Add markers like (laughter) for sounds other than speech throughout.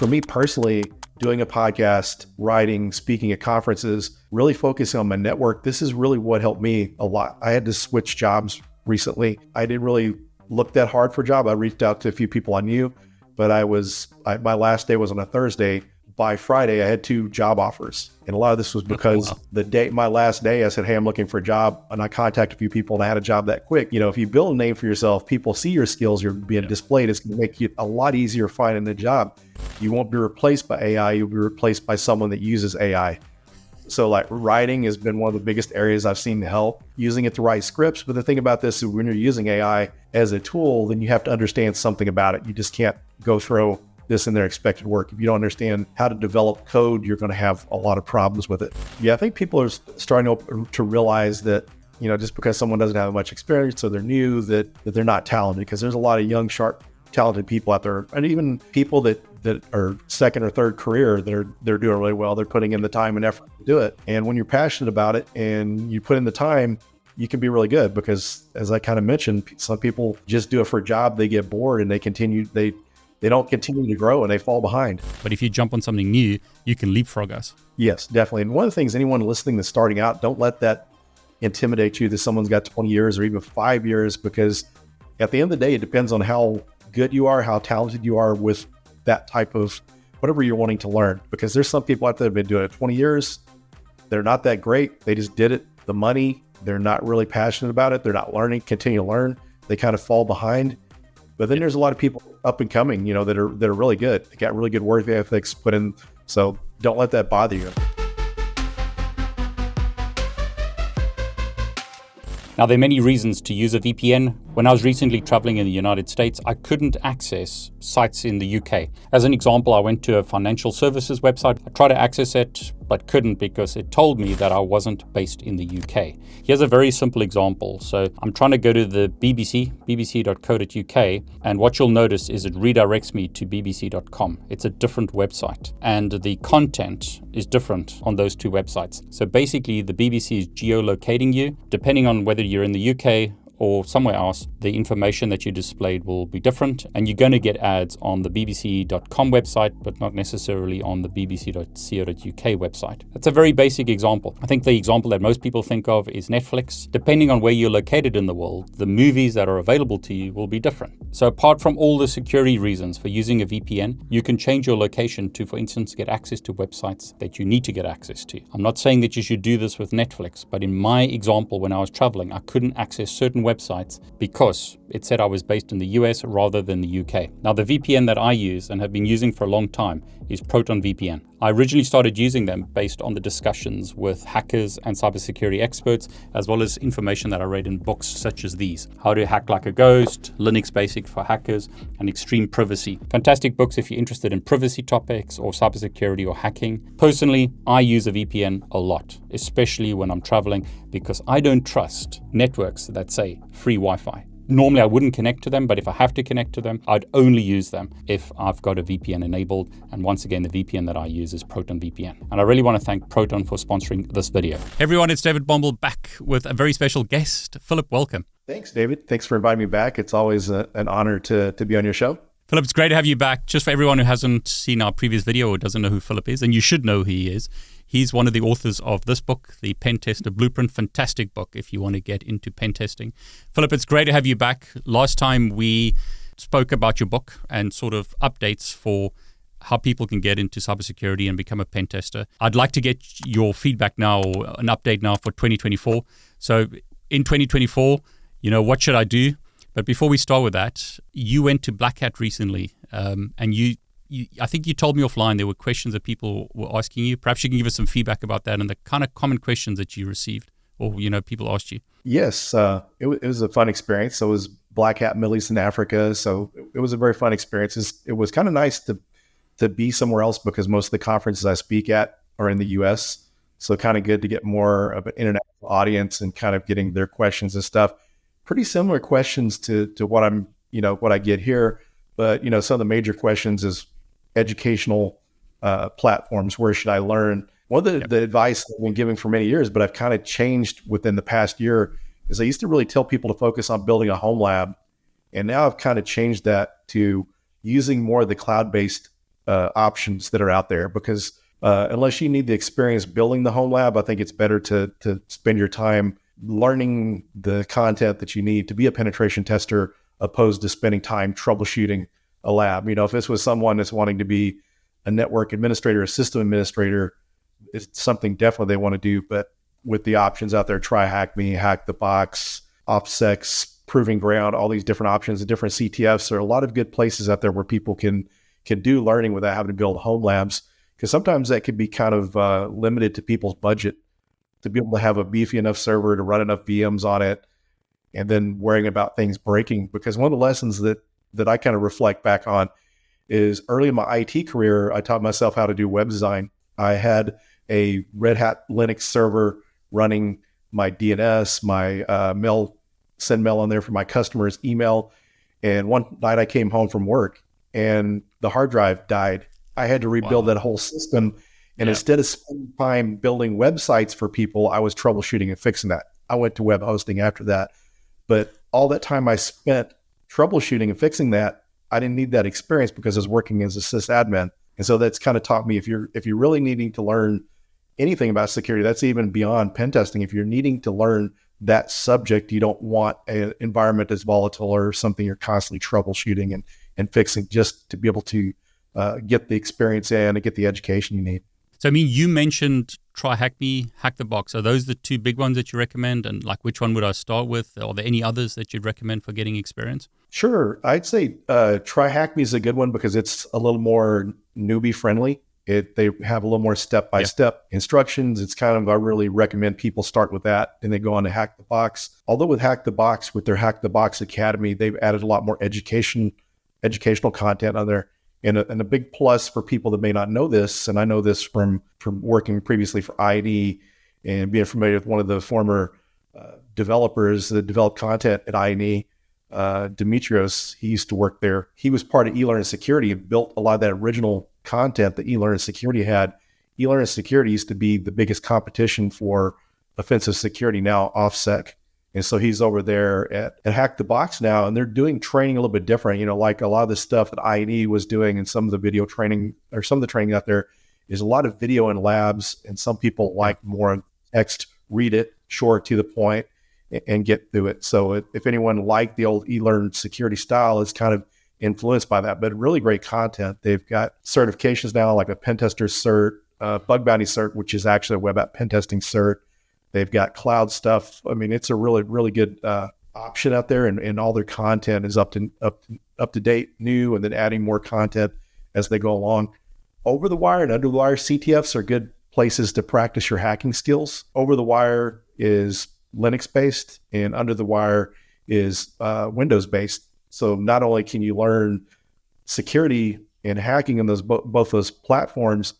For me personally, doing a podcast, writing, speaking at conferences, really focusing on my network, this is really what helped me a lot. I had to switch jobs recently. I didn't really look that hard for a job. I reached out to a few people I knew, but I was I, my last day was on a Thursday by Friday, I had two job offers. And a lot of this was oh, because wow. the day, my last day, I said, Hey, I'm looking for a job. And I contacted a few people and I had a job that quick. You know, if you build a name for yourself, people see your skills, you're being yeah. displayed. It's going to make you a lot easier finding a job. You won't be replaced by AI. You'll be replaced by someone that uses AI. So, like writing has been one of the biggest areas I've seen to help using it to write scripts. But the thing about this is when you're using AI as a tool, then you have to understand something about it. You just can't go through this in their expected work. If you don't understand how to develop code, you're going to have a lot of problems with it. Yeah, I think people are starting to, to realize that you know just because someone doesn't have much experience or they're new that that they're not talented because there's a lot of young sharp talented people out there and even people that that are second or third career they're they're doing really well they're putting in the time and effort to do it and when you're passionate about it and you put in the time you can be really good because as i kind of mentioned some people just do it for a job they get bored and they continue they they don't continue to grow and they fall behind. But if you jump on something new, you can leapfrog us. Yes, definitely. And one of the things anyone listening that's starting out, don't let that intimidate you that someone's got 20 years or even five years because at the end of the day, it depends on how good you are, how talented you are with that type of whatever you're wanting to learn. Because there's some people out there that have been doing it 20 years. They're not that great. They just did it. The money, they're not really passionate about it. They're not learning, continue to learn. They kind of fall behind. But then there's a lot of people up and coming, you know, that are that are really good. They got really good work ethics put in. So don't let that bother you. Now, there are many reasons to use a VPN. When I was recently traveling in the United States, I couldn't access sites in the UK. As an example, I went to a financial services website. I tried to access it, but couldn't because it told me that I wasn't based in the UK. Here's a very simple example. So I'm trying to go to the BBC, bbc.co.uk, and what you'll notice is it redirects me to bbc.com. It's a different website, and the content is different on those two websites. So basically, the BBC is geolocating you, depending on whether you're in the UK or somewhere else, the information that you displayed will be different. And you're going to get ads on the bbc.com website, but not necessarily on the bbc.co.uk website. That's a very basic example. I think the example that most people think of is Netflix. Depending on where you're located in the world, the movies that are available to you will be different. So, apart from all the security reasons for using a VPN, you can change your location to, for instance, get access to websites that you need to get access to. I'm not saying that you should do this with Netflix, but in my example, when I was traveling, I couldn't access certain websites because it said I was based in the US rather than the UK. Now, the VPN that I use and have been using for a long time is Proton VPN. I originally started using them based on the discussions with hackers and cybersecurity experts, as well as information that I read in books such as these How to Hack Like a Ghost, Linux Basic for Hackers, and Extreme Privacy. Fantastic books if you're interested in privacy topics or cybersecurity or hacking. Personally, I use a VPN a lot, especially when I'm traveling, because I don't trust networks that say free Wi Fi. Normally, I wouldn't connect to them, but if I have to connect to them, I'd only use them if I've got a VPN enabled. And once again, the VPN that I use is Proton VPN. And I really want to thank Proton for sponsoring this video. Everyone, it's David Bombal back with a very special guest. Philip, welcome. Thanks, David. Thanks for inviting me back. It's always a, an honor to, to be on your show. Philip, it's great to have you back. Just for everyone who hasn't seen our previous video or doesn't know who Philip is, and you should know who he is, He's one of the authors of this book, The Pen Tester Blueprint. Fantastic book if you want to get into pen testing. Philip, it's great to have you back. Last time we spoke about your book and sort of updates for how people can get into cybersecurity and become a pen tester. I'd like to get your feedback now, or an update now for 2024. So in 2024, you know, what should I do? But before we start with that, you went to Black Hat recently, um, and you you, I think you told me offline there were questions that people were asking you. Perhaps you can give us some feedback about that and the kind of common questions that you received or you know people asked you. Yes, uh, it, w- it, was a fun experience. So it was Black Hat Middle East and Africa. So it, it was a very fun experience. It's, it was kind of nice to to be somewhere else because most of the conferences I speak at are in the U.S. So kind of good to get more of an international audience and kind of getting their questions and stuff. Pretty similar questions to to what I'm you know what I get here, but you know some of the major questions is educational uh, platforms. Where should I learn? One of the, yep. the advice I've been giving for many years, but I've kind of changed within the past year, is I used to really tell people to focus on building a home lab. And now I've kind of changed that to using more of the cloud based uh, options that are out there because uh, unless you need the experience building the home lab, I think it's better to to spend your time learning the content that you need to be a penetration tester, opposed to spending time troubleshooting a lab. You know, if this was someone that's wanting to be a network administrator, a system administrator, it's something definitely they want to do. But with the options out there, TryHackMe, Hack the Box, OffSec's, Proving Ground, all these different options, the different CTFs. There are a lot of good places out there where people can can do learning without having to build home labs. Because sometimes that could be kind of uh, limited to people's budget to be able to have a beefy enough server to run enough VMs on it, and then worrying about things breaking. Because one of the lessons that that I kind of reflect back on is early in my IT career, I taught myself how to do web design. I had a Red Hat Linux server running my DNS, my uh, mail, send mail on there for my customers' email. And one night I came home from work and the hard drive died. I had to rebuild wow. that whole system. And yeah. instead of spending time building websites for people, I was troubleshooting and fixing that. I went to web hosting after that. But all that time I spent troubleshooting and fixing that, I didn't need that experience because I was working as a sysadmin. And so that's kind of taught me if you're if you're really needing to learn anything about security, that's even beyond pen testing. If you're needing to learn that subject, you don't want an environment that's volatile or something you're constantly troubleshooting and and fixing just to be able to uh, get the experience in and get the education you need. So, I mean, you mentioned TryHackMe, Hack the Box. Are those the two big ones that you recommend? And like, which one would I start with? Are there any others that you'd recommend for getting experience? Sure. I'd say uh, TryHackMe is a good one because it's a little more newbie friendly. It, they have a little more step by step instructions. It's kind of, I really recommend people start with that and then go on to Hack the Box. Although with Hack the Box, with their Hack the Box Academy, they've added a lot more education, educational content on there and a, and a big plus for people that may not know this, and I know this from from working previously for INE being familiar with one of the former uh, developers that developed content at INE, uh, Demetrios. He used to work there. He was part of eLearn Security and built a lot of that original content that eLearn Security had. eLearn Security used to be the biggest competition for offensive security. Now OffSec and so he's over there at, at Hack the Box now, and they're doing training a little bit different. You know, like a lot of the stuff that INE was doing and some of the video training or some of the training out there is a lot of video in labs. And some people like more text, read it, short to the point, and, and get through it. So it, if anyone liked the old eLearn security style, it's kind of influenced by that, but really great content. They've got certifications now, like a pen tester cert, uh, bug bounty cert, which is actually a web app pen testing cert They've got cloud stuff. I mean, it's a really, really good uh, option out there, and, and all their content is up to up up to date, new, and then adding more content as they go along. Over the wire and under the wire CTFs are good places to practice your hacking skills. Over the wire is Linux based, and under the wire is uh, Windows based. So not only can you learn security and hacking in those both those platforms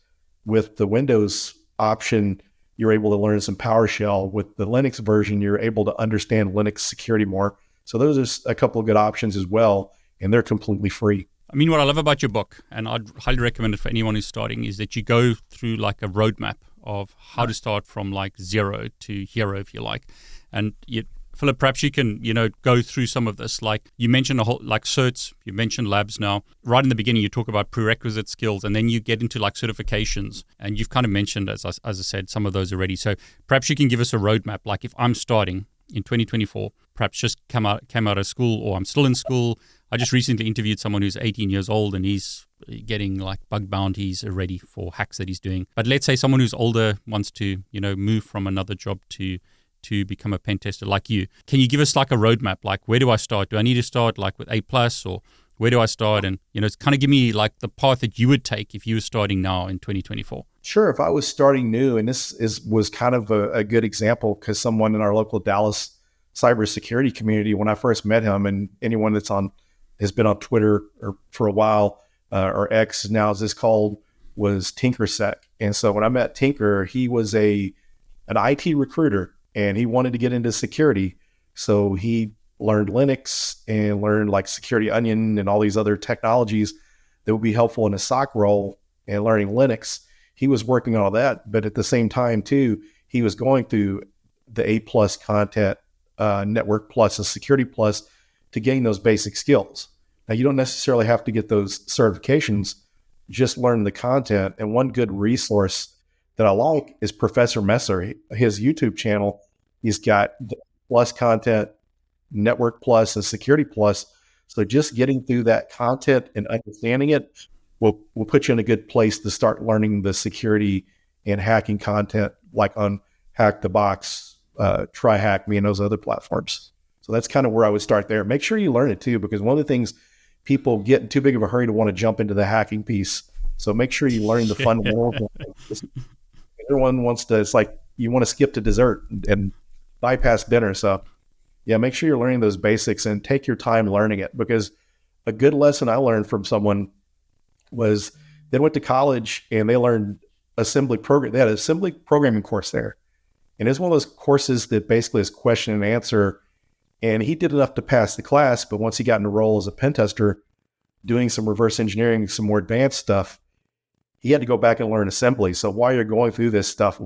with the Windows option you're able to learn some PowerShell. With the Linux version, you're able to understand Linux security more. So those are a couple of good options as well, and they're completely free. I mean, what I love about your book, and I'd highly recommend it for anyone who's starting, is that you go through like a roadmap of how to start from like zero to hero, if you like. And you, Philip, perhaps you can, you know, go through some of this. Like you mentioned a whole like certs, you mentioned labs now. Right in the beginning, you talk about prerequisite skills, and then you get into like certifications. And you've kind of mentioned, as I, as I said, some of those already. So perhaps you can give us a roadmap. Like if I'm starting in 2024, perhaps just come out came out of school, or I'm still in school. I just recently interviewed someone who's 18 years old, and he's getting like bug bounties ready for hacks that he's doing. But let's say someone who's older wants to, you know, move from another job to to become a pen tester like you. Can you give us like a roadmap? Like, where do I start? Do I need to start like with A plus or where do I start? And, you know, it's kind of give me like the path that you would take if you were starting now in 2024. Sure. If I was starting new, and this is was kind of a, a good example because someone in our local Dallas cybersecurity community, when I first met him, and anyone that's on has been on Twitter or for a while uh, or X now is this called was TinkerSec. And so when I met Tinker, he was a an IT recruiter and he wanted to get into security. So he learned Linux and learned like Security Onion and all these other technologies that would be helpful in a SOC role and learning Linux. He was working on all that, but at the same time too, he was going through the A plus content, uh, Network Plus, and Security Plus to gain those basic skills. Now you don't necessarily have to get those certifications, just learn the content. And one good resource that I like is Professor Messer. His YouTube channel, he's got plus content, network plus, and security plus. So just getting through that content and understanding it will will put you in a good place to start learning the security and hacking content, like on Hack the Box, uh, TryHackMe, and those other platforms. So that's kind of where I would start there. Make sure you learn it too, because one of the things people get in too big of a hurry to want to jump into the hacking piece. So make sure you learn the (laughs) fundamentals. Everyone wants to. It's like you want to skip to dessert and bypass dinner. So yeah, make sure you're learning those basics and take your time learning it because a good lesson I learned from someone was they went to college and they learned assembly program. They had an assembly programming course there. And it's one of those courses that basically is question and answer. And he did enough to pass the class, but once he got in a role as a pen tester, doing some reverse engineering, some more advanced stuff, he had to go back and learn assembly. So while you're going through this stuff,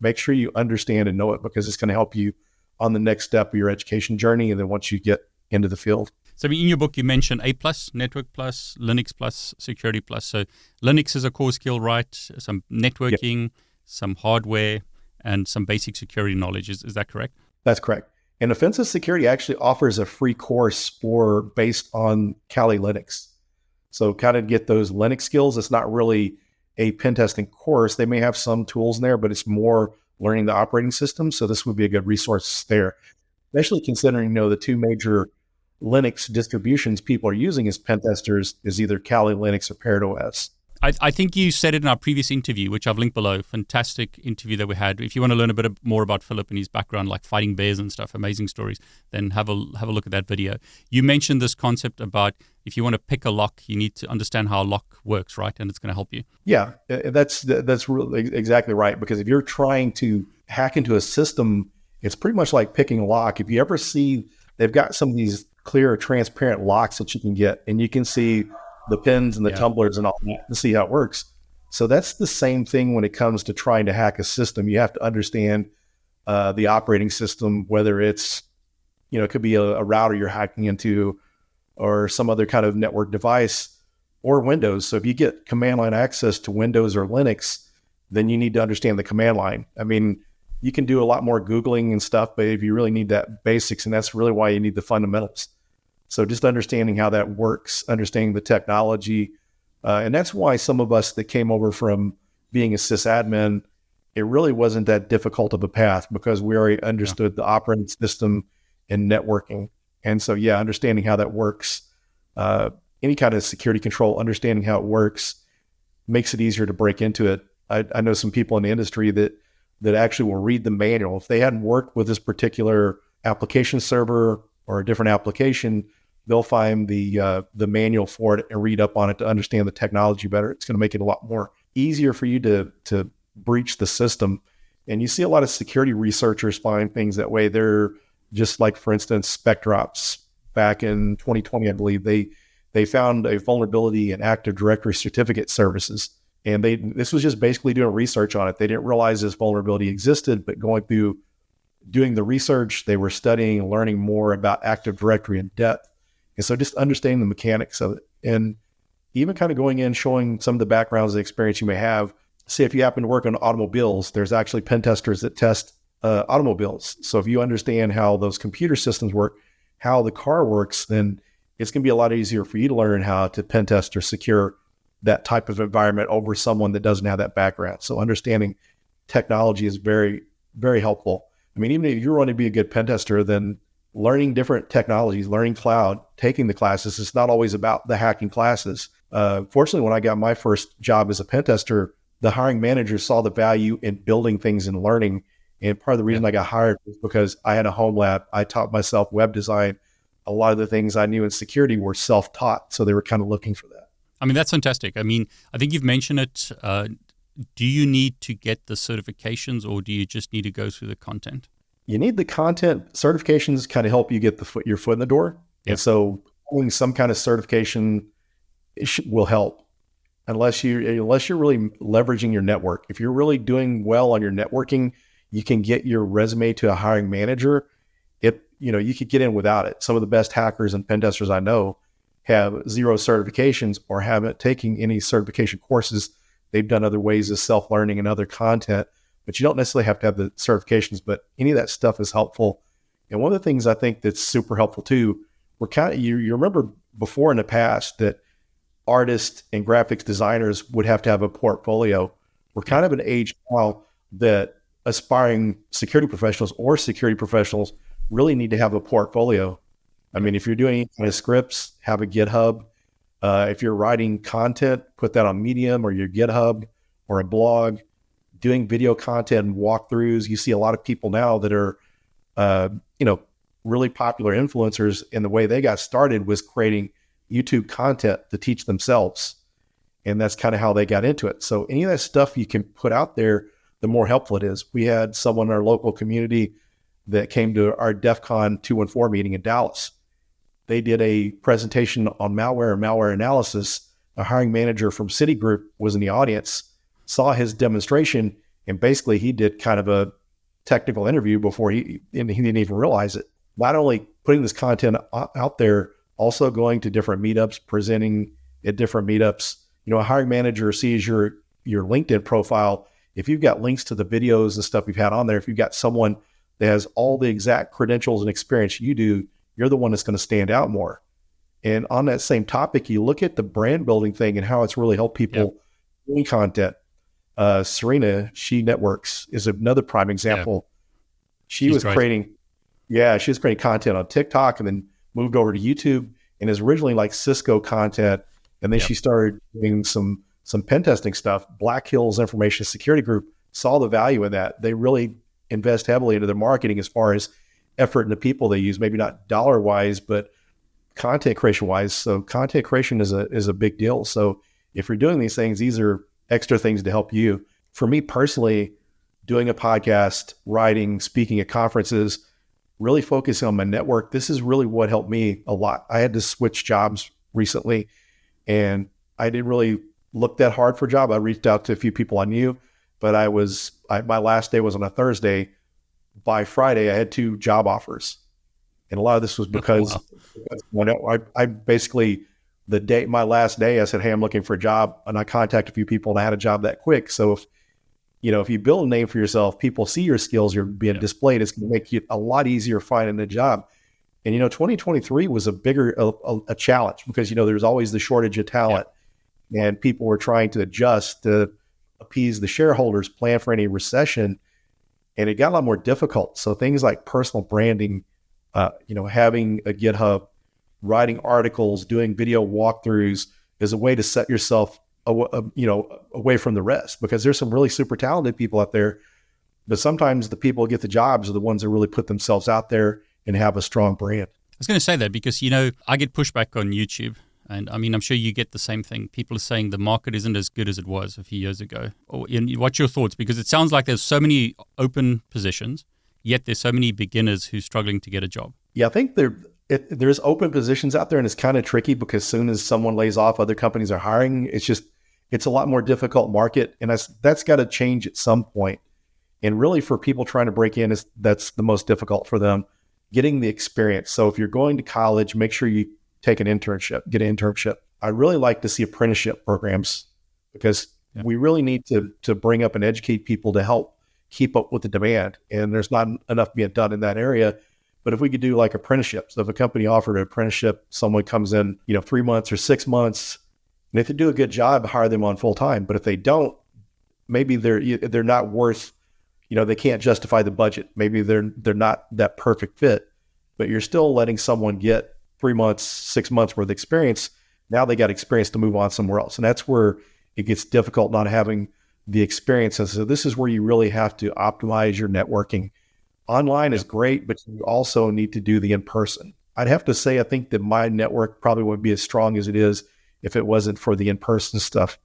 make sure you understand and know it because it's going to help you on the next step of your education journey. And then once you get into the field. So in your book, you mentioned A plus, Network plus, Linux plus, Security plus. So Linux is a core skill, right? Some networking, yep. some hardware, and some basic security knowledge. Is, is that correct? That's correct. And Offensive Security actually offers a free course for based on Kali Linux. So kind of get those Linux skills. It's not really a pen testing course. They may have some tools in there, but it's more learning the operating system. So this would be a good resource there, especially considering you know the two major Linux distributions people are using as pen testers is either Kali Linux or Parrot OS. I, I, think you said it in our previous interview, which I've linked below. Fantastic interview that we had. If you want to learn a bit more about Philip and his background, like fighting bears and stuff, amazing stories, then have a have a look at that video. You mentioned this concept about if you want to pick a lock, you need to understand how a lock works, right? And it's going to help you. Yeah, uh, that's that's really exactly right. Because if you're trying to hack into a system, it's pretty much like picking a lock. If you ever see, they've got some of these clear, transparent locks that you can get, and you can see the pins and the yeah. tumblers and all that to see how it works. So that's the same thing when it comes to trying to hack a system. You have to understand uh, the operating system, whether it's, you know, it could be a, a, router you're hacking into or some other kind of network device or Windows. So if you get command line access to Windows or Linux, then you need to understand the command line. I mean, you can do a lot more Googling and stuff, but if you really need that basics, and that's really why you need the fundamentals. So just understanding how that works, understanding the technology, uh, and that's why some of us that came over from being a sysadmin, it really wasn't that difficult of a path because we already understood yeah. the operating system and networking. And so, yeah, understanding how that works, uh, any kind of security control, understanding how it works, makes it easier to break into it. I, I know some people in the industry that that actually will read the manual if they hadn't worked with this particular application server or a different application they'll find the uh, the manual for it and read up on it to understand the technology better. It's going to make it a lot more easier for you to to breach the system. And you see a lot of security researchers find things that way. They're just like, for instance, SpecterOps back in 2020, I believe they they found a vulnerability in Active Directory certificate services. And they this was just basically doing research on it. They didn't realize this vulnerability existed, but going through doing the research, they were studying and learning more about Active Directory in depth and so just understanding the mechanics of it and even kind of going in, showing some of the backgrounds and experience you may have. Say if you happen to work on automobiles, there's actually pen testers that test uh, automobiles. So if you understand how those computer systems work, how the car works, then it's going to be a lot easier for you to learn how to pen test or secure that type of environment over someone that doesn't have that background. So understanding technology is very, very helpful. I mean, even if you're wanting to be a good pen tester, then learning different technologies, learning cloud, taking the classes. It's not always about the hacking classes. Uh, fortunately, when I got my first job as a pen tester, the hiring manager saw the value in building things and learning. And part of the reason yeah. I got hired was because I had a home lab. I taught myself web design. A lot of the things I knew in security were self taught. So they were kind of looking for that. I mean, that's fantastic. I mean, I think you've mentioned it. Uh, do you need to get the certifications or do you just need to go through the content? you need the content certifications kind of help you get the foot your foot in the door. Yep. And so having some kind of certification will help unless you unless you're really leveraging your network. If you're really doing well on your networking, you can get your resume to a hiring manager. It you know you could get in without it. Some of the best hackers and pen testers I know have zero certifications or haven't taken any certification courses. They've done other ways of self learning and other content, but you don't necessarily have to have the certifications. But any of that stuff is helpful. And one of the things I think that's super helpful too, we're kind of you, you remember before in the past that artists and graphics designers would have to have a portfolio. We're kind of an age now that aspiring security professionals or security professionals really need to have a portfolio. I mean, if you're doing any kind of scripts, have a GitHub. Uh, if you're writing content, put that on Medium or your GitHub or a blog. Doing video content and walkthroughs, you see a lot of people now that are, uh, you know, really popular influencers. And the way they got started was creating YouTube content to teach themselves, and that's kind of how they got into it. So any of that stuff you can put out there, the more helpful it is. We had someone in our local community that came to our DEF CON 214 meeting in Dallas they did a presentation on malware and malware analysis. A hiring manager from Citigroup was in the audience, saw his demonstration, and basically he did kind of a technical interview before he and he didn't even realize it. Not only putting this content out there, also going to different meetups, presenting at different meetups. You know, a hiring manager sees your your LinkedIn profile. If you've got links to the videos and stuff you've had on there, if you've got someone that has all the exact credentials and experience you do, you're the one that's going to stand out more. And on that same topic, you look at the brand building thing and how it's really helped people yep. doing content. Uh, Serena, She Networks is another prime example. She She's was creating, yeah, she was creating content on TikTok and then moved over to YouTube and is originally like Cisco content. And then yep. she started doing some some pen testing stuff. Black Hills Information Security Group saw the value in that. They really invest heavily into their marketing as far as effort and the people they use, maybe not dollar wise, but content creation wise. So content creation is a is a big deal. So if you're doing these things, these are extra things to help you. For me personally, doing a podcast, writing, speaking at conferences, really focusing on my network, this is really what helped me a lot. I had to switch jobs recently and I didn't really look that hard for a job. I reached out to a few people I knew, but I was I, my last day was on a Thursday by Friday, I had two job offers, and a lot of this was oh, because, because when I, I basically the day my last day, I said, "Hey, I'm looking for a job," and I contacted a few people, and I had a job that quick. So if you know if you build a name for yourself, people see your skills, you're being yeah. displayed. It's going to make you a lot easier finding a job. And you know, 2023 was a bigger a, a, challenge because you know there's always the shortage of talent, yeah. and people were trying to adjust to appease the shareholders, plan for any recession and it got a lot more difficult. So things like personal branding, uh, you know, having a GitHub, writing articles, doing video walkthroughs is a way to set yourself, uh, you know, away from the rest because there's some really super talented people out there. But sometimes the people who get the jobs are the ones that really put themselves out there and have a strong brand. I was going to say that because, you know, I get pushback on YouTube and I mean, I'm sure you get the same thing. People are saying the market isn't as good as it was a few years ago. Oh, or what's your thoughts? Because it sounds like there's so many open positions, yet there's so many beginners who's struggling to get a job. Yeah, I think there it, there's open positions out there, and it's kind of tricky because soon as someone lays off, other companies are hiring. It's just it's a lot more difficult market, and that's that's got to change at some point. And really, for people trying to break in, is that's the most difficult for them getting the experience. So if you're going to college, make sure you take an internship, get an internship. I really like to see apprenticeship programs because yeah. we really need to to bring up and educate people to help keep up with the demand. And there's not enough being done in that area. But if we could do like apprenticeships, so if a company offered an apprenticeship, someone comes in, you know, three months or six months, and if they do a good job, hire them on full time. But if they don't, maybe they're they're not worth, you know, they can't justify the budget. Maybe they're they're not that perfect fit. But you're still letting someone get three months, six months worth of experience. Now they got experience to move on somewhere else. And that's where it gets difficult not having the experience. And so this is where you really have to optimize your networking. Online is great, but you also need to do the in person. I'd have to say, I think that my network probably wouldn't be as strong as it is if it wasn't for the in person stuff.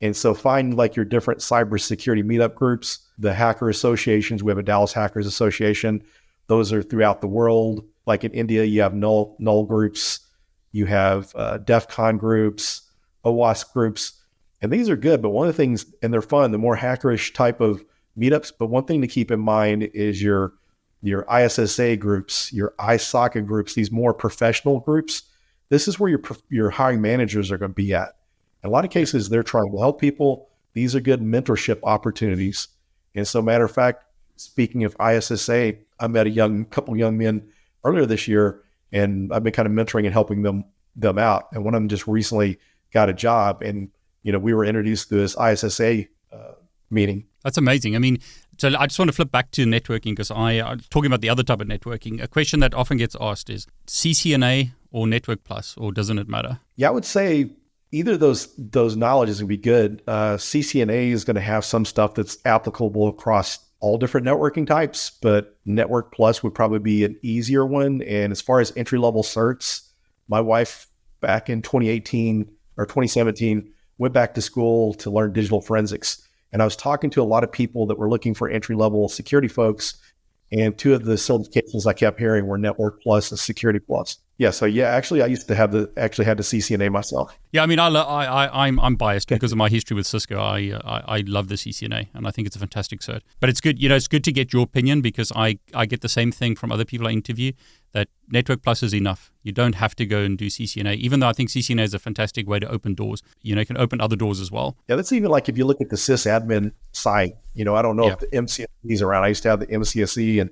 And so find like your different cybersecurity meetup groups, the hacker associations. We have a Dallas Hackers Association. Those are throughout the world. Like in India, you have null null groups, you have uh, DEF CON groups, OWASP groups, and these are good. But one of the things, and they're fun, the more hackerish type of meetups. But one thing to keep in mind is your your ISSA groups, your ISACA groups, these more professional groups. this is where your your hiring managers are going to be at. In a lot of cases, they're trying to help people. These are good mentorship opportunities. And so, matter of fact, speaking of ISSA, I met a young couple young men earlier this year, and I've been kind of mentoring and helping them them out. And one of them just recently got a job, and you know we were introduced to this ISSA uh, meeting. That's amazing. I mean, so I just want to flip back to networking because I I'm talking about the other type of networking. A question that often gets asked is CCNA or Network Plus, or doesn't it matter? Yeah, I would say either those those knowledges would be good. Uh, CCNA is going to have some stuff that's applicable across all different networking types, but Network Plus would probably be an easier one. And as far as entry level certs, my wife back in 2018 or 2017 went back to school to learn digital forensics. And I was talking to a lot of people that were looking for entry level security folks. And two of the certifications I kept hearing were Network Plus and Security Plus. Yeah, so yeah, actually, I used to have the actually had the CCNA myself. Yeah, I mean, I, I, I I'm I'm biased because of my history with Cisco. I, I I love the CCNA, and I think it's a fantastic cert. But it's good, you know, it's good to get your opinion because I I get the same thing from other people I interview that Network Plus is enough. You don't have to go and do CCNA, even though I think CCNA is a fantastic way to open doors. You know, you can open other doors as well. Yeah, that's even like if you look at the sysadmin site. You know, I don't know yeah. if the MCSE is around. I used to have the MCSE and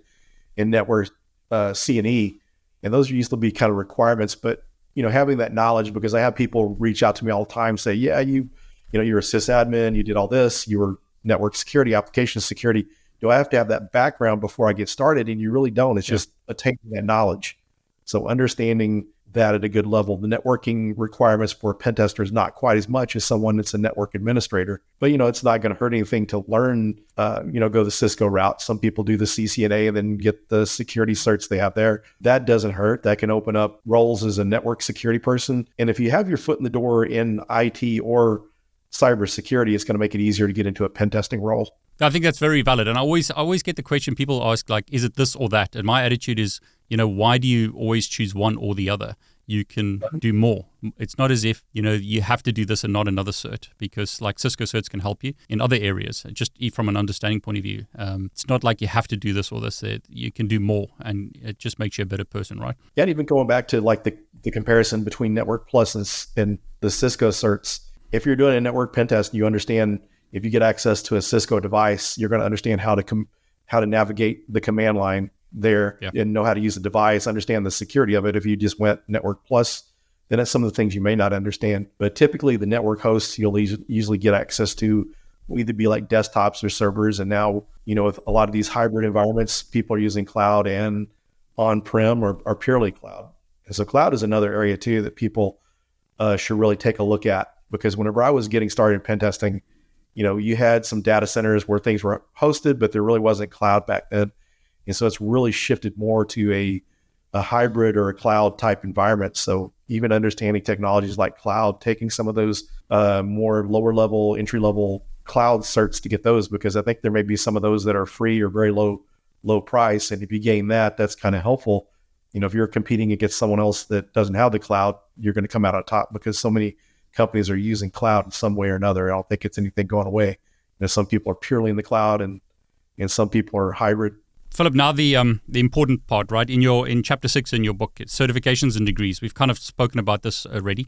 in network uh, CNE, and those used to be kind of requirements. But you know, having that knowledge because I have people reach out to me all the time, say, "Yeah, you, you know, you're a sysadmin, you did all this, you were network security, application security." Do I have to have that background before I get started? And you really don't. It's yeah. just attaining that knowledge. So understanding that at a good level, the networking requirements for a pen tester is not quite as much as someone that's a network administrator. But you know, it's not going to hurt anything to learn. Uh, you know, go the Cisco route. Some people do the CCNA and then get the security certs they have there. That doesn't hurt. That can open up roles as a network security person. And if you have your foot in the door in IT or cybersecurity, it's going to make it easier to get into a pen testing role. I think that's very valid. And I always I always get the question people ask like, is it this or that? And my attitude is, you know, why do you always choose one or the other? You can do more. It's not as if, you know, you have to do this and not another cert because like Cisco certs can help you in other areas, just from an understanding point of view. Um, it's not like you have to do this or this. You can do more and it just makes you a better person, right? Yeah, and even going back to like the, the comparison between Network Plus and, and the Cisco certs, if you're doing a network pen test, you understand – if you get access to a Cisco device, you're going to understand how to com- how to navigate the command line there yeah. and know how to use the device, understand the security of it. If you just went Network Plus, then that's some of the things you may not understand. But typically, the network hosts you'll e- usually get access to will either be like desktops or servers. And now, you know, with a lot of these hybrid environments, people are using cloud and on-prem or, or purely cloud. And so, cloud is another area too that people uh, should really take a look at because whenever I was getting started in pen testing, you know, you had some data centers where things were hosted, but there really wasn't cloud back then. And so it's really shifted more to a, a hybrid or a cloud type environment. So even understanding technologies like cloud, taking some of those uh, more lower level, entry level cloud certs to get those, because I think there may be some of those that are free or very low, low price. And if you gain that, that's kind of helpful. You know, if you're competing against someone else that doesn't have the cloud, you're going to come out on top because so many companies are using cloud in some way or another. I don't think it's anything going away. You know, some people are purely in the cloud, and and some people are hybrid. Philip, now the um, the important part, right? In your in chapter six in your book, certifications and degrees. We've kind of spoken about this already,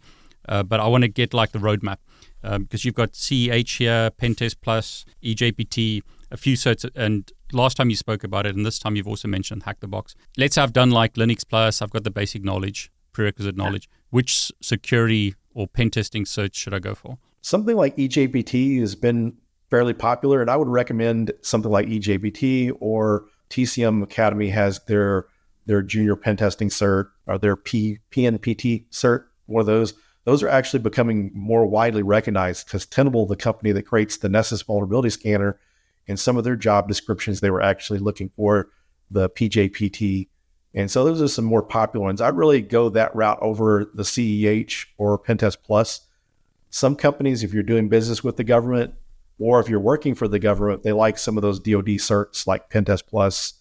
uh, but I want to get like the roadmap because um, you've got CEH here, Pentest Plus, EJPT, a few certs, and last time you spoke about it, and this time you've also mentioned Hack the Box. Let's say I've done like Linux Plus. I've got the basic knowledge, prerequisite knowledge. Which security or pen testing search should I go for? Something like EJPT has been fairly popular, and I would recommend something like EJPT or TCM Academy has their their junior pen testing cert or their P, PNPT cert. One of those. Those are actually becoming more widely recognized because Tenable, the company that creates the Nessus vulnerability scanner, in some of their job descriptions, they were actually looking for the PJPT and so those are some more popular ones. I'd really go that route over the CEH or Pentest Plus. Some companies, if you're doing business with the government or if you're working for the government, they like some of those DoD certs like Pentest Plus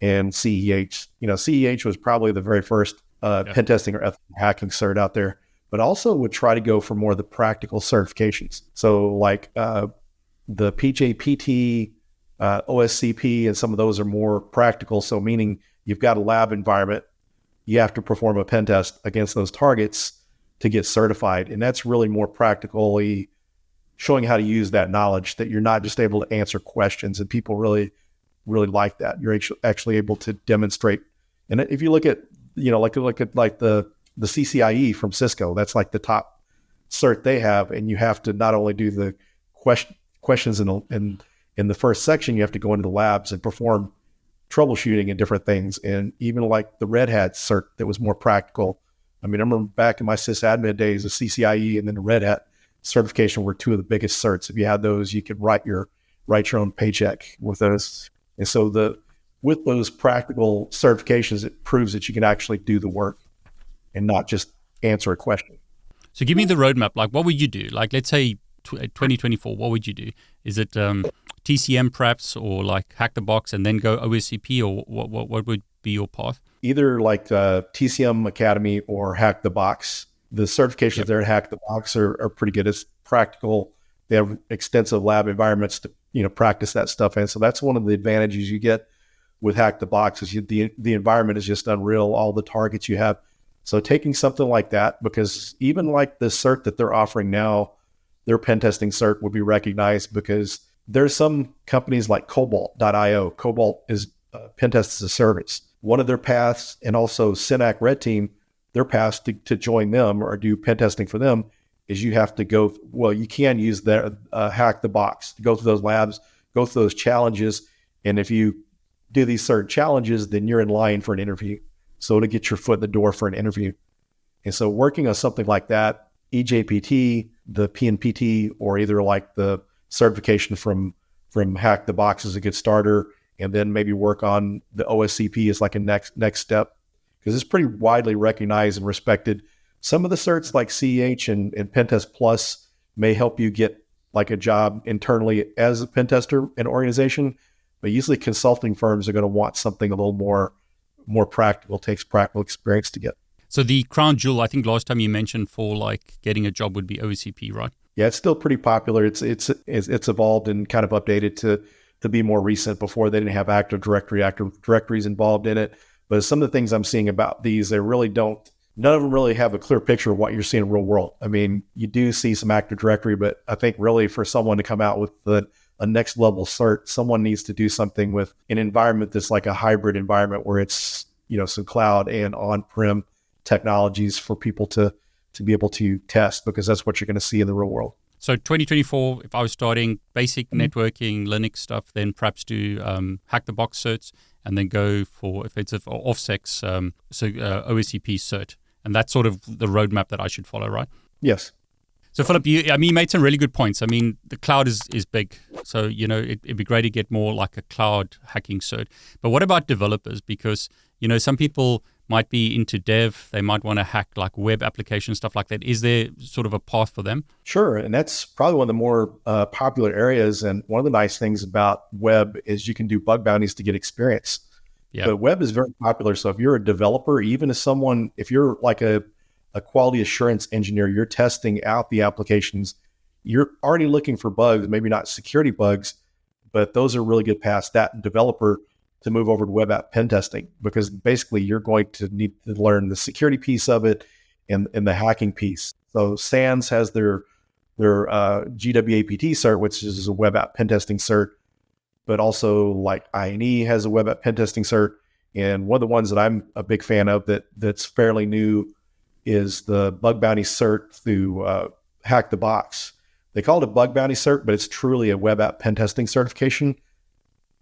and CEH. You know, CEH was probably the very first uh, yeah. pen testing or ethical hacking cert out there, but also would try to go for more of the practical certifications. So like uh, the PJPT, uh, OSCP, and some of those are more practical. So meaning you've got a lab environment, you have to perform a pen test against those targets to get certified. And that's really more practically showing how to use that knowledge that you're not just able to answer questions. And people really, really like that. You're actually able to demonstrate. And if you look at, you know, like look at like the the CCIE from Cisco, that's like the top cert they have, and you have to not only do the question questions in the, in in the first section, you have to go into the labs and perform troubleshooting and different things. And even like the Red Hat cert that was more practical. I mean, I remember back in my sysadmin days, the CCIE and then the Red Hat certification were two of the biggest certs. If you had those, you could write your write your own paycheck with those. And so the with those practical certifications, it proves that you can actually do the work and not just answer a question. So give me the roadmap. Like, what would you do? Like, let's say 2024, what would you do? Is it um, TCM perhaps, or like hack the box and then go OSCP, or what, what, what would be your path? Either like uh, TCM Academy or hack the box. The certifications yep. there at Hack the Box are, are pretty good. It's practical. They have extensive lab environments to you know practice that stuff in. So that's one of the advantages you get with Hack the Box is you, the the environment is just unreal. All the targets you have. So taking something like that, because even like the cert that they're offering now, their pen testing cert would be recognized because there's some companies like Cobalt.io. Cobalt is uh, pen test as a service. One of their paths, and also Synack Red Team, their paths to, to join them or do pen testing for them is you have to go. Well, you can use their uh, hack the box to go through those labs, go through those challenges, and if you do these certain challenges, then you're in line for an interview. So to get your foot in the door for an interview, and so working on something like that, EJPT, the PNPT, or either like the certification from from Hack the Box as a good starter, and then maybe work on the OSCP as like a next next step because it's pretty widely recognized and respected. Some of the certs like CEH and, and Pentest Plus may help you get like a job internally as a pentester in organization, but usually consulting firms are going to want something a little more more practical, takes practical experience to get. So the crown jewel, I think last time you mentioned for like getting a job would be OSCP, right? Yeah, it's still pretty popular. It's it's it's, evolved and kind of updated to to be more recent. Before they didn't have Active Directory, Active Directories involved in it. But some of the things I'm seeing about these, they really don't. None of them really have a clear picture of what you're seeing in real world. I mean, you do see some Active Directory, but I think really for someone to come out with the a next level cert, someone needs to do something with an environment that's like a hybrid environment where it's you know some cloud and on prem technologies for people to to be able to test because that's what you're going to see in the real world. So 2024, if I was starting basic mm-hmm. networking Linux stuff, then perhaps do um, hack the box certs and then go for offensive or OffSec, um, so uh, OSCP cert, and that's sort of the roadmap that I should follow, right? Yes. So Philip, you, I mean, you made some really good points. I mean, the cloud is is big, so you know it, would be great to get more like a cloud hacking cert. But what about developers? Because you know some people might be into dev. They might want to hack like web application stuff like that. Is there sort of a path for them? Sure, and that's probably one of the more uh, popular areas. And one of the nice things about web is you can do bug bounties to get experience. Yeah. But web is very popular. So if you're a developer, even if someone, if you're like a, a quality assurance engineer, you're testing out the applications, you're already looking for bugs, maybe not security bugs, but those are really good past that developer to move over to web app pen testing because basically you're going to need to learn the security piece of it and, and the hacking piece. So SANS has their their uh, GWAPT cert, which is a web app pen testing cert, but also like INE has a web app pen testing cert. And one of the ones that I'm a big fan of that that's fairly new is the bug bounty cert through uh, Hack the Box. They call it a bug bounty cert, but it's truly a web app pen testing certification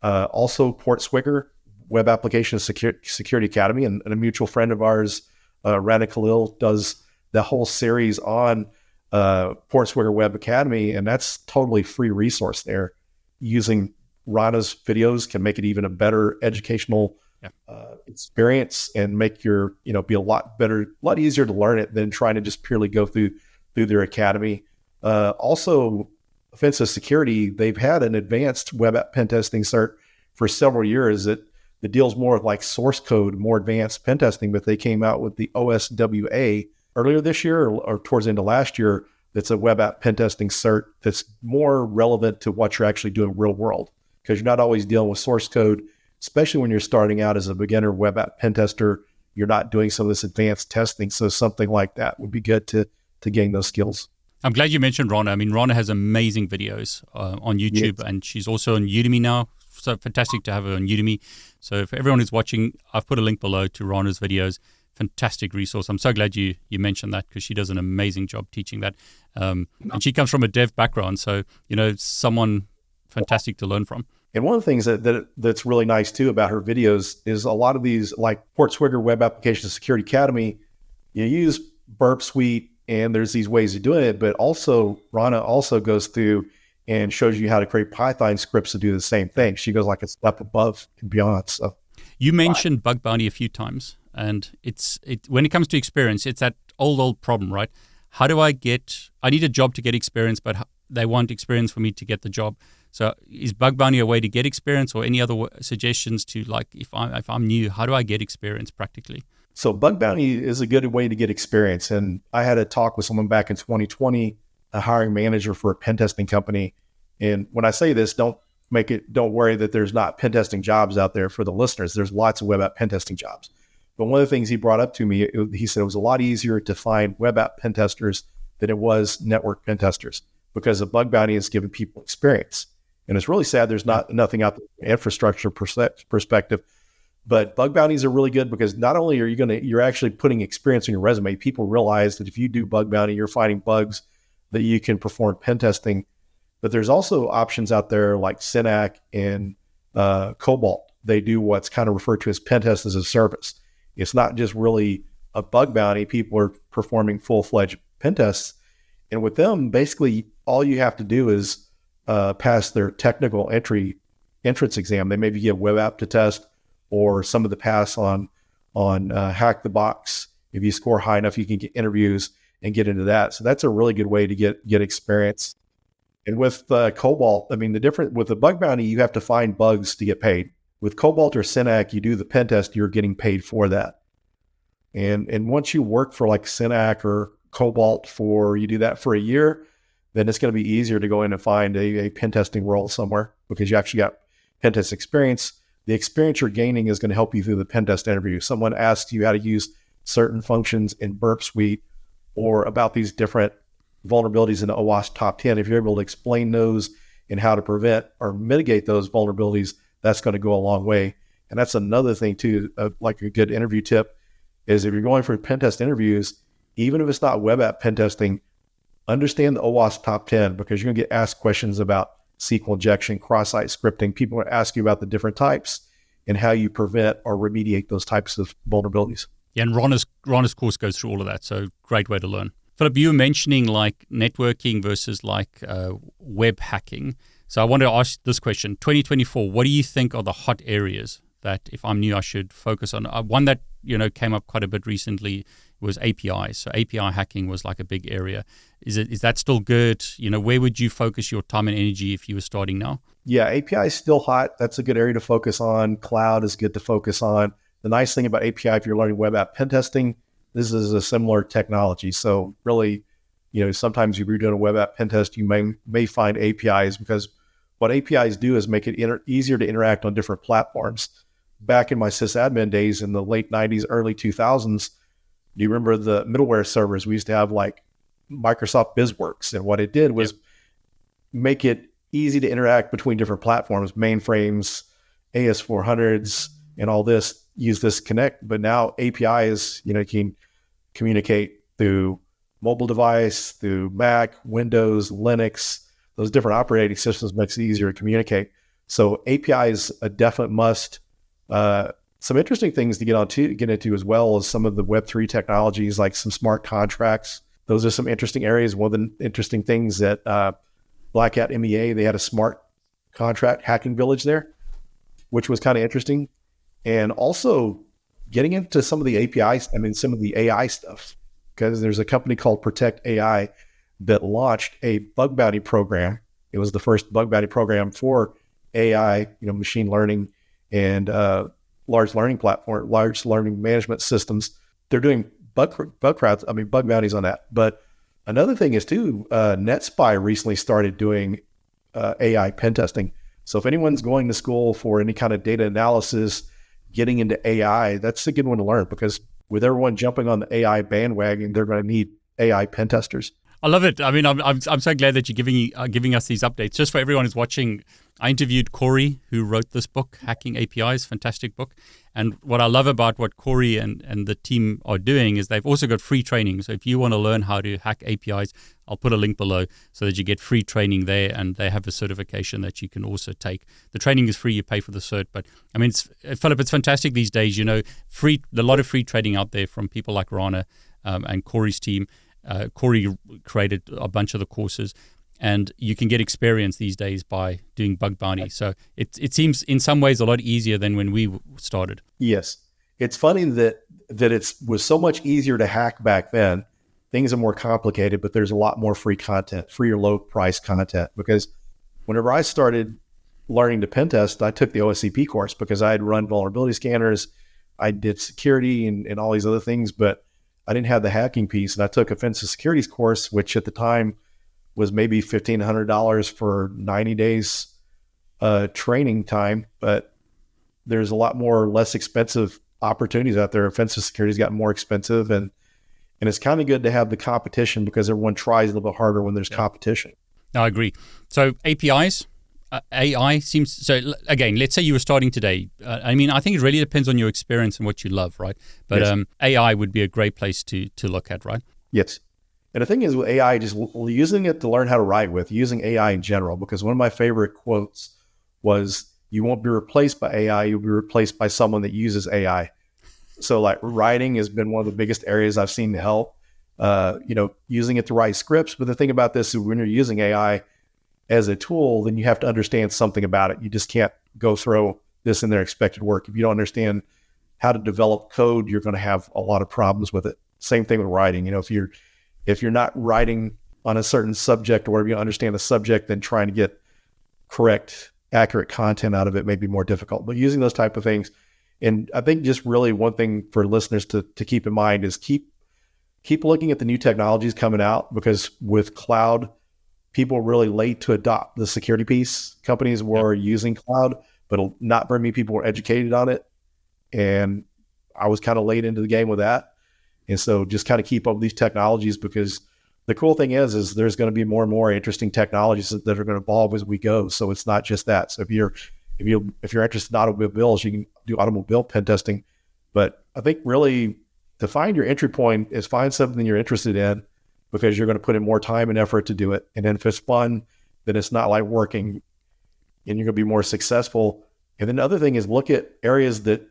uh, also, Portswigger Web Application Security Academy, and, and, a mutual friend of ours, uh, Rana Khalil, does the whole series on uh, Portswigger Web Academy, and that's totally free resource there. Using Rana's videos can make it even a better educational yeah. uh, experience and make your you know be a lot better, a lot easier to learn it than trying to just purely go through through their academy. Uh, also, offensive security, they've had an advanced web app pen testing cert for several years that, that deals more with like source code, more advanced pen testing, but they came out with the OSWA earlier this year or, or towards the end of last year. That's a web app pen testing cert that's more relevant to what you're actually doing real world because you're not always dealing with source code, especially when you're starting out as a beginner web app pen tester. you're not doing some of this advanced testing. So something like that would be good to to gain those skills. I'm glad you mentioned Rana. I mean, Rana has amazing videos uh, on YouTube, yes. and she's also on Udemy now. So fantastic to have her on Udemy. So for everyone who's watching, I've put a link below to Rana's videos. Fantastic resource. I'm so glad you you mentioned that because she does an amazing job teaching that. Um, and she comes from a dev background, so you know someone fantastic to learn from. And one of the things that, that that's really nice too about her videos is a lot of these, like Port Swigger Web Application Security Academy, you use Burp Suite, and there's these ways of doing it. But also, Rana also goes through and shows you how to create Python scripts to do the same thing. She goes like a step above and beyond. So, you mentioned bug bounty a few times, and it's it when it comes to experience, it's that old old problem, right? How do I get? I need a job to get experience, but they want experience for me to get the job. So is bug bounty a way to get experience, or any other suggestions to like if I'm if I'm new, how do I get experience practically? So bug bounty is a good way to get experience. And I had a talk with someone back in 2020, a hiring manager for a pen testing company. And when I say this, don't make it don't worry that there's not pen testing jobs out there for the listeners. There's lots of web app pen testing jobs. But one of the things he brought up to me, it, he said it was a lot easier to find web app pen testers than it was network pen testers because the bug bounty is giving people experience. And it's really sad there's not nothing out the infrastructure perspective. But bug bounties are really good because not only are you going to, you're actually putting experience in your resume. People realize that if you do bug bounty, you're finding bugs that you can perform pen testing. But there's also options out there like Synack and uh, Cobalt. They do what's kind of referred to as pen test as a service. It's not just really a bug bounty. People are performing full fledged pen tests. And with them, basically, all you have to do is uh, pass their technical entry entrance exam. They maybe get web app to test or some of the pass on on uh, hack the box. If you score high enough, you can get interviews and get into that. So that's a really good way to get get experience. And with uh, Cobalt, I mean, the different with the bug bounty, you have to find bugs to get paid. With Cobalt or Synack, you do the pen test, you're getting paid for that. And and once you work for like Synack or Cobalt for you do that for a year, then it's going to be easier to go in and find a, a pen testing role somewhere because you actually got pen test experience. The experience you're gaining is going to help you through the pen test interview. Someone asks you how to use certain functions in Burp Suite or about these different vulnerabilities in the OWASP top 10. If you're able to explain those and how to prevent or mitigate those vulnerabilities, that's going to go a long way. And that's another thing too, uh, like a good interview tip is if you're going for pen test interviews, even if it's not web app pen testing, understand the OWASP top 10 because you're going to get asked questions about SQL injection, cross site scripting. People are ask you about the different types and how you prevent or remediate those types of vulnerabilities. Yeah, and Rana's, Rana's course goes through all of that. So, great way to learn. Phillip, you were mentioning like networking versus like uh, web hacking. So, I want to ask this question 2024, what do you think are the hot areas that if I'm new, I should focus on? Uh, one that you know came up quite a bit recently was API. So API hacking was like a big area. Is it is that still good? You know, where would you focus your time and energy if you were starting now? Yeah, API is still hot. That's a good area to focus on. Cloud is good to focus on. The nice thing about API, if you're learning web app pen testing, this is a similar technology. So really, you know, sometimes you're doing a web app pen test, you may may find APIs because what APIs do is make it inter- easier to interact on different platforms. Back in my sysadmin days in the late 90s, early 2000s, do you remember the middleware servers? We used to have like Microsoft BizWorks, and what it did was yep. make it easy to interact between different platforms, mainframes, AS400s, and all this. Use this connect, but now APIs, you know—you can communicate through mobile device, through Mac, Windows, Linux. Those different operating systems makes it easier to communicate. So API is a definite must. Uh, some interesting things to get on to get into as well as some of the Web3 technologies, like some smart contracts. Those are some interesting areas. One of the interesting things that uh, Black Hat MEA, they had a smart contract hacking village there, which was kind of interesting. And also getting into some of the APIs, I mean, some of the AI stuff, because there's a company called Protect AI that launched a bug bounty program. It was the first bug bounty program for AI, you know, machine learning and uh, large learning platform, large learning management systems. They're doing bug bug crowds. I mean, bug bounties on that. But another thing is too, uh, NetSPI recently started doing uh, AI pen testing. So if anyone's going to school for any kind of data analysis, getting into AI, that's a good one to learn because with everyone jumping on the AI bandwagon, they're going to need AI pen testers. I love it. I mean, I'm, I'm, I'm so glad that you're giving uh, giving us these updates. Just for everyone who's watching, I interviewed Corey, who wrote this book, Hacking APIs, fantastic book. And what I love about what Corey and, and the team are doing is they've also got free training. So if you want to learn how to hack APIs, I'll put a link below so that you get free training there, and they have a certification that you can also take. The training is free; you pay for the cert. But I mean, it's, Phillip, it's fantastic these days. You know, free a lot of free trading out there from people like Rana um, and Corey's team. Uh, Corey created a bunch of the courses, and you can get experience these days by doing bug bounty. So it it seems in some ways a lot easier than when we started. Yes, it's funny that that it was so much easier to hack back then. Things are more complicated, but there's a lot more free content, free or low price content. Because whenever I started learning to pen test, I took the OSCP course because I had run vulnerability scanners, I did security and, and all these other things, but I didn't have the hacking piece, and I took offensive securities course, which at the time was maybe fifteen hundred dollars for ninety days uh, training time. But there's a lot more less expensive opportunities out there. Offensive security's gotten more expensive, and and it's kind of good to have the competition because everyone tries a little bit harder when there's yeah. competition. I agree. So APIs, AI seems so. Again, let's say you were starting today. Uh, I mean, I think it really depends on your experience and what you love, right? But yes. um, AI would be a great place to to look at, right? Yes. And the thing is with AI, just using it to learn how to write with, using AI in general, because one of my favorite quotes was, "You won't be replaced by AI; you'll be replaced by someone that uses AI." So, like writing has been one of the biggest areas I've seen to help. Uh, you know, using it to write scripts. But the thing about this is, when you're using AI as a tool, then you have to understand something about it. You just can't go throw this in their expected work. If you don't understand how to develop code, you're going to have a lot of problems with it. Same thing with writing. You know, if you're if you're not writing on a certain subject or whatever, you understand the subject, then trying to get correct, accurate content out of it may be more difficult. But using those type of things, and I think just really one thing for listeners to to keep in mind is keep keep looking at the new technologies coming out because with cloud people were really late to adopt the security piece. Companies were yep. using cloud, but not very many people were educated on it. And I was kind of late into the game with that. And so just kind of keep up with these technologies because the cool thing is, is there's going to be more and more interesting technologies that are going to evolve as we go. So it's not just that. So if you're, if you, if you're interested in automobiles, you can do automobile pen testing. But I think really to find your entry point is find something you're interested in because you're going to put in more time and effort to do it. And then if it's fun, then it's not like working and you're going to be more successful. And then the other thing is look at areas that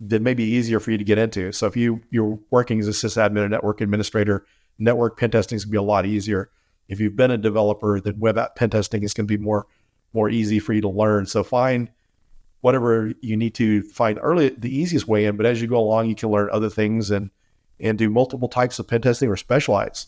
that may be easier for you to get into. So if you you're working as a sysadmin or network administrator, network pen testing is going to be a lot easier. If you've been a developer, then web app pen testing is going to be more more easy for you to learn. So find whatever you need to find early the easiest way in, but as you go along, you can learn other things and and do multiple types of pen testing or specialize.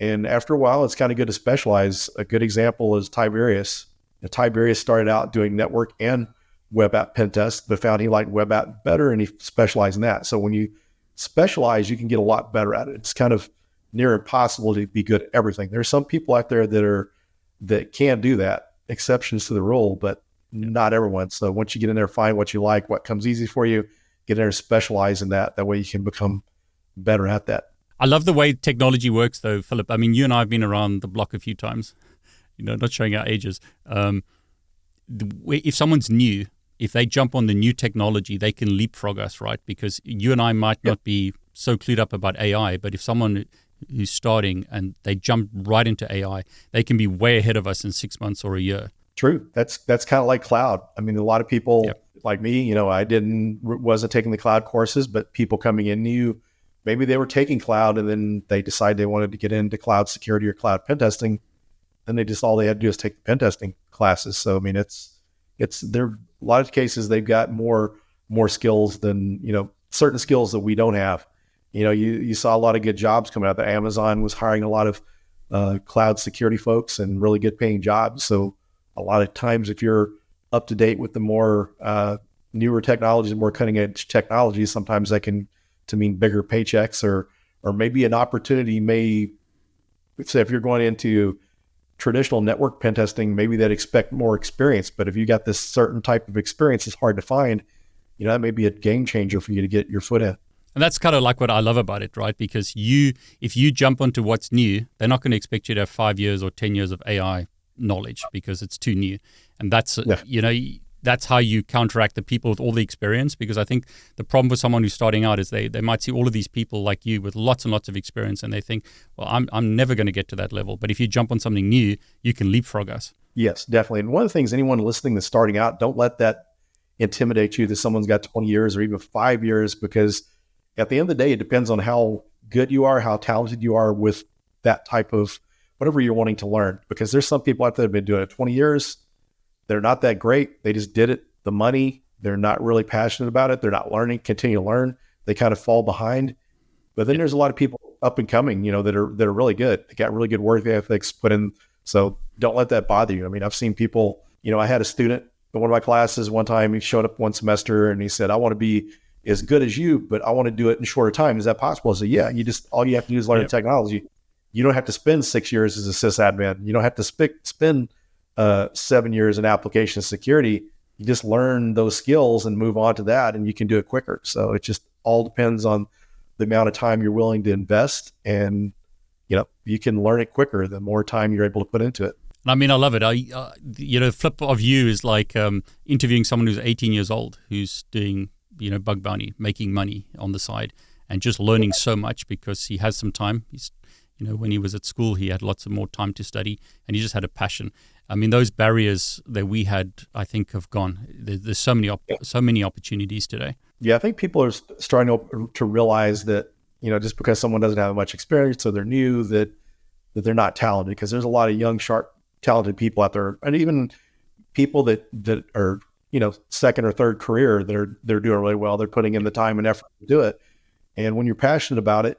And after a while, it's kind of good to specialize. A good example is Tiberius. Now, Tiberius started out doing network and web app pen tests, but found he liked web app better and he specialized in that. So when you specialize, you can get a lot better at it. It's kind of near impossible to be good at everything. There's some people out there that are that can do that, exceptions to the rule, but not everyone. So once you get in there, find what you like, what comes easy for you, get in there, specialize in that. That way you can become better at that. I love the way technology works, though, Phillip. I mean, you and I have been around the block a few times. (laughs) You know, not showing our ages. Um, if someone's new, if they jump on the new technology, they can leapfrog us, right? Because you and I might yep. not be so clued up about AI, but if someone who's starting and they jump right into AI, they can be way ahead of us in six months or a year. True. That's that's kind of like cloud. I mean, a lot of people yep. like me, you know, I didn't wasn't taking the cloud courses, but people coming in knew maybe they were taking cloud and then they decided they wanted to get into cloud security or cloud pen testing. Then they just all they had to do is take the pen testing classes. So I mean, it's it's there. A lot of cases they've got more more skills than you know certain skills that we don't have. You know, you you saw a lot of good jobs coming out. The Amazon was hiring a lot of uh, cloud security folks and really good paying jobs. So a lot of times, if you're up to date with the more uh, newer technologies, more cutting edge technologies, sometimes that can to mean bigger paychecks or or maybe an opportunity may say if you're going into traditional network pen testing, maybe they'd expect more experience. But if you got this certain type of experience, it's hard to find. you know, that may be a game changer for you to get your foot in. And that's kind of like what I love about it, right? Because you, if you jump onto what's new, they're not going to expect you to have five years or 10 years of AI knowledge because it's too new. And that's, yeah. you know, that's how you counteract the people with all the experience. Because I think the problem for someone who's starting out is they, they might see all of these people like you with lots and lots of experience and they think, well, I'm, I'm never going to get to that level. But if you jump on something new, you can leapfrog us. Yes, definitely. And one of the things anyone listening that's starting out, don't let that intimidate you that someone's got 20 years or even five years because at the end of the day, it depends on how good you are, how talented you are with that type of whatever you're wanting to learn. Because there's some people out there that have been doing it 20 years. They're not that great. They just did it. The money, they're not really passionate about it. They're not learning, continue to learn. They kind of fall behind. But then there's a lot of people up and coming, you know, that are that are really good. They got really good work ethics put in. So don't let that bother you. I mean, I've seen people, you know, I had a student in one of my classes one time, he showed up one semester and he said, I want to be as good as you, but I want to do it in shorter time. Is that possible? I said, yeah, you just, all you have to do is learn yep. the technology. You don't have to spend six years as a sysadmin. You don't have to sp- spend uh, seven years in application security. You just learn those skills and move on to that, and you can do it quicker. So it just all depends on the amount of time you're willing to invest, and you know you can learn it quicker the more time you're able to put into it. I mean, I love it. I, uh, you know, flip of you is like um, interviewing someone who's 18 years old who's doing you know bug bounty, making money on the side, and just learning so much because he has some time. He's you know when he was at school, he had lots of more time to study, and he just had a passion. I mean, those barriers that we had, I think, have gone. There, there's so many op- so many opportunities today. Yeah, I think people are starting to, to realize that you know just because someone doesn't have much experience or they're new that that they're not talented because there's a lot of young, sharp, talented people out there, and even people that that are you know second or third career they're they're doing really well they're putting in the time and effort to do it and when you're passionate about it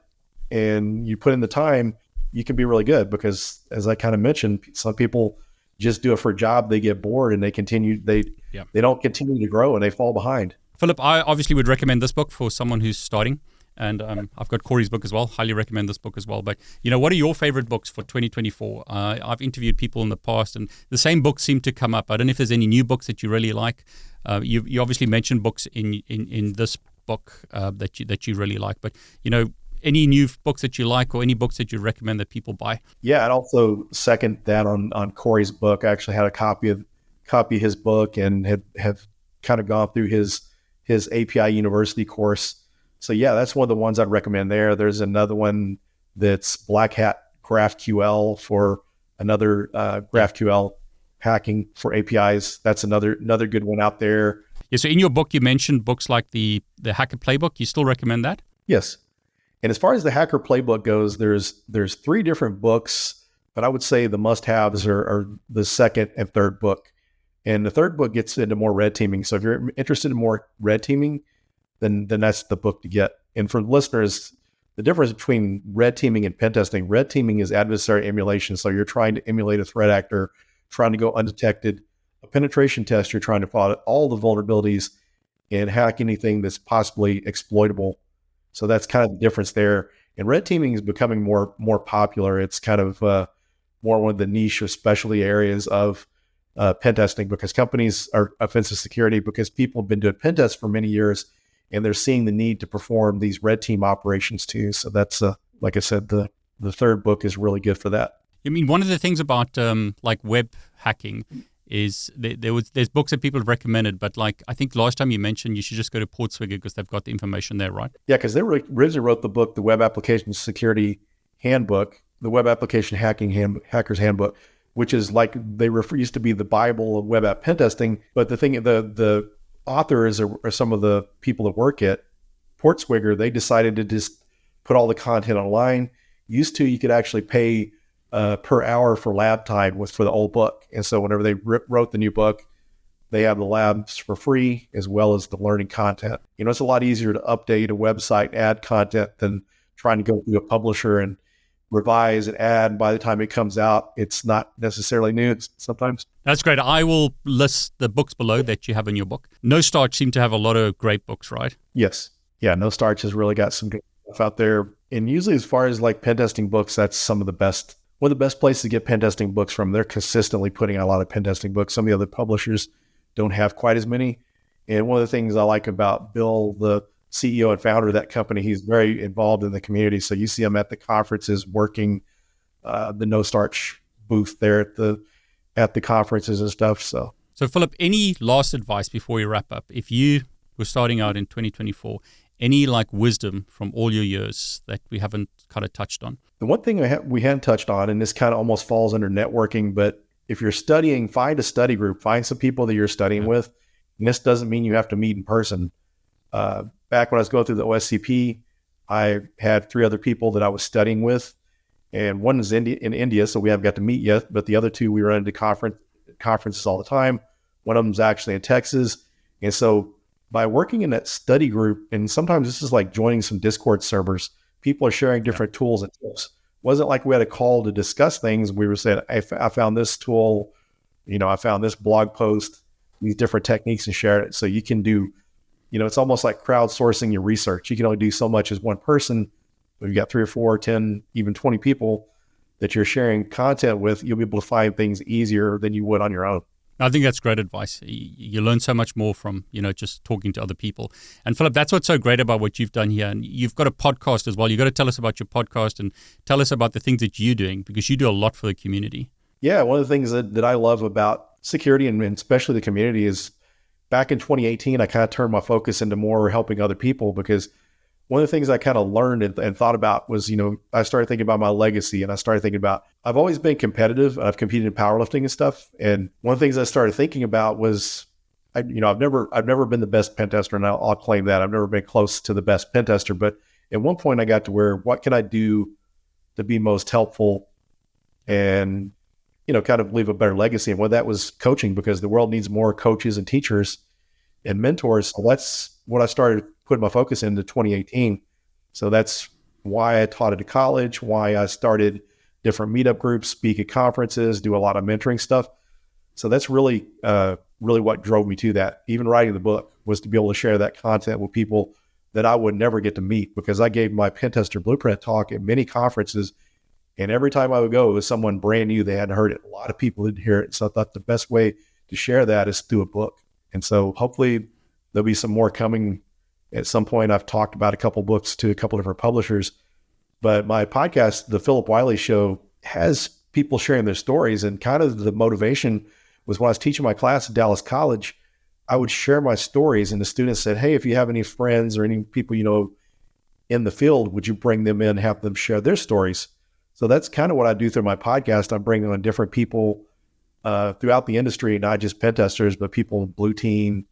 and you put in the time you can be really good because as i kind of mentioned some people just do it for a job they get bored and they continue they yep. they don't continue to grow and they fall behind phillip i obviously would recommend this book for someone who's starting and um, I've got Corey's book as well. Highly recommend this book as well. But you know, what are your favorite books for 2024? Uh, I've interviewed people in the past, and the same books seem to come up. I don't know if there's any new books that you really like. Uh, you, you obviously mentioned books in in, in this book uh, that you that you really like, but you know. Any new books that you like, or any books that you recommend that people buy? Yeah, I'd also second that on on Corey's book. I actually had a copy of copy of his book and have have kind of gone through his his API University course so yeah, that's one of the ones I'd recommend there. There's another one that's Black Hat GraphQL for another uh, GraphQL hacking for APIs. That's another another good one out there. Yeah. So in your book, you mentioned books like the the Hacker Playbook. You still recommend that? Yes. And as far as the Hacker Playbook goes, there's there's three different books, but I would say the must-haves are, are the second and third book. And the third book gets into more red teaming. So if you're interested in more red teaming, then then that's the book to get. And for listeners, the difference between red teaming and pen testing, red teaming is adversary emulation. So you're trying to emulate a threat actor, trying to go undetected. A penetration test, you're trying to find all the vulnerabilities and hack anything that's possibly exploitable. So that's kind of the difference there. And red teaming is becoming more more popular. It's kind of uh, more one of the niche or specialty areas of uh, pen testing because companies are offensive security because people have been doing pen tests for many years and they're seeing the need to perform these red team operations too. So that's uh, like I said, the the third book is really good for that. I mean, one of the things about um, like web hacking is there, there, was there's books that people have recommended, but like I think last time you mentioned you should just go to Portswigger because they've got the information there, right? Yeah, because they originally wrote the book, the Web Application Security Handbook, the Web Application Hacking Hand, Hackers Handbook, which is like they refer, used to be the Bible of web app pen testing. But the thing, the the authors are, or some of the people that work at Portswigger, they decided to just put all the content online. Used to, you could actually pay uh, per hour for lab time with for the old book, and so whenever they wrote the new book, they have the labs for free as well as the learning content. You know, it's a lot easier to update a website, add content than trying to go through a publisher and revise and add. And By the time it comes out, it's not necessarily new sometimes. That's great. I will list the books below that you have in your book. No Starch seem to have a lot of great books, right? Yes. Yeah, No Starch has really got some good stuff out there. And usually, as far as like pen testing books, that's some of the best, one of the best places to get pen testing books from. They're consistently putting out a lot of pen testing books. Some of the other publishers don't have quite as many. And one of the things I like about Bill, the CEO and founder of that company, he's very involved in the community. So you see him at the conferences working uh, the no starch booth there at the at the conferences and stuff. So so Phillip, any last advice before we wrap up? If you were starting out in 2024, any like wisdom from all your years that we haven't kind of touched on? The one thing we, ha- we hadn't touched on, and this kind of almost falls under networking, but if you're studying, find a study group, find some people that you're studying yeah. with. And this doesn't mean you have to meet in person. Uh, back when I was going through the OSCP, I had three other people that I was studying with, and one is in India, so we haven't got to meet yet. But the other two, we run into conference conferences all the time. One of them's actually in Texas, and so by working in that study group, and sometimes this is like joining some Discord servers. People are sharing different yeah. tools and tips. It wasn't like we had a call to discuss things. We were saying, I, f- I found this tool, you know, I found this blog post, these different techniques, and share it. So you can do, you know, it's almost like crowdsourcing your research. You can only do so much as one person. But you got three or four, 10, even 20 people that you're sharing content with, you'll be able to find things easier than you would on your own. I think that's great advice. You learn so much more from you know just talking to other people. And Phillip, that's what's so great about what you've done here. And you've got a podcast as well. You've got to tell us about your podcast and tell us about the things that you're doing because you do a lot for the community. Yeah, one of the things that, that I love about security and especially the community is back in 2018, I kind of turned my focus into more helping other people because – one of the things I kind of learned and, and, thought about was, you know, I started thinking about my legacy and I started thinking about, I've always been competitive. I've competed in powerlifting and stuff. And one of the things I started thinking about was, I, you know, I've never, I've never been the best pen tester and I'll, I'll claim that I've never been close to the best pen tester. But at one point I got to where, what can I do to be most helpful and, you know, kind of leave a better legacy. And what that was coaching because the world needs more coaches and teachers and mentors. So that's what I started putting my focus into 2018. So that's why I taught at a college, why I started different meetup groups, speak at conferences, do a lot of mentoring stuff. So that's really, uh, really what drove me to that. Even writing the book was to be able to share that content with people that I would never get to meet because I gave my Pentester Blueprint talk at many conferences. And every time I would go, it was someone brand new. They hadn't heard it. A lot of people didn't hear it. So I thought the best way to share that is through a book. And so hopefully there'll be some more coming at some point. I've talked about a couple books to a couple different publishers, but my podcast, The Phillip Wylie Show, has people sharing their stories. And kind of the motivation was when I was teaching my class at Dallas College, I would share my stories, and the students said, Hey, if you have any friends or any people you know in the field, would you bring them in, have them share their stories? So that's kind of what I do through my podcast. I'm bringing on different people uh, throughout the industry, not just pen testers, but people blue team,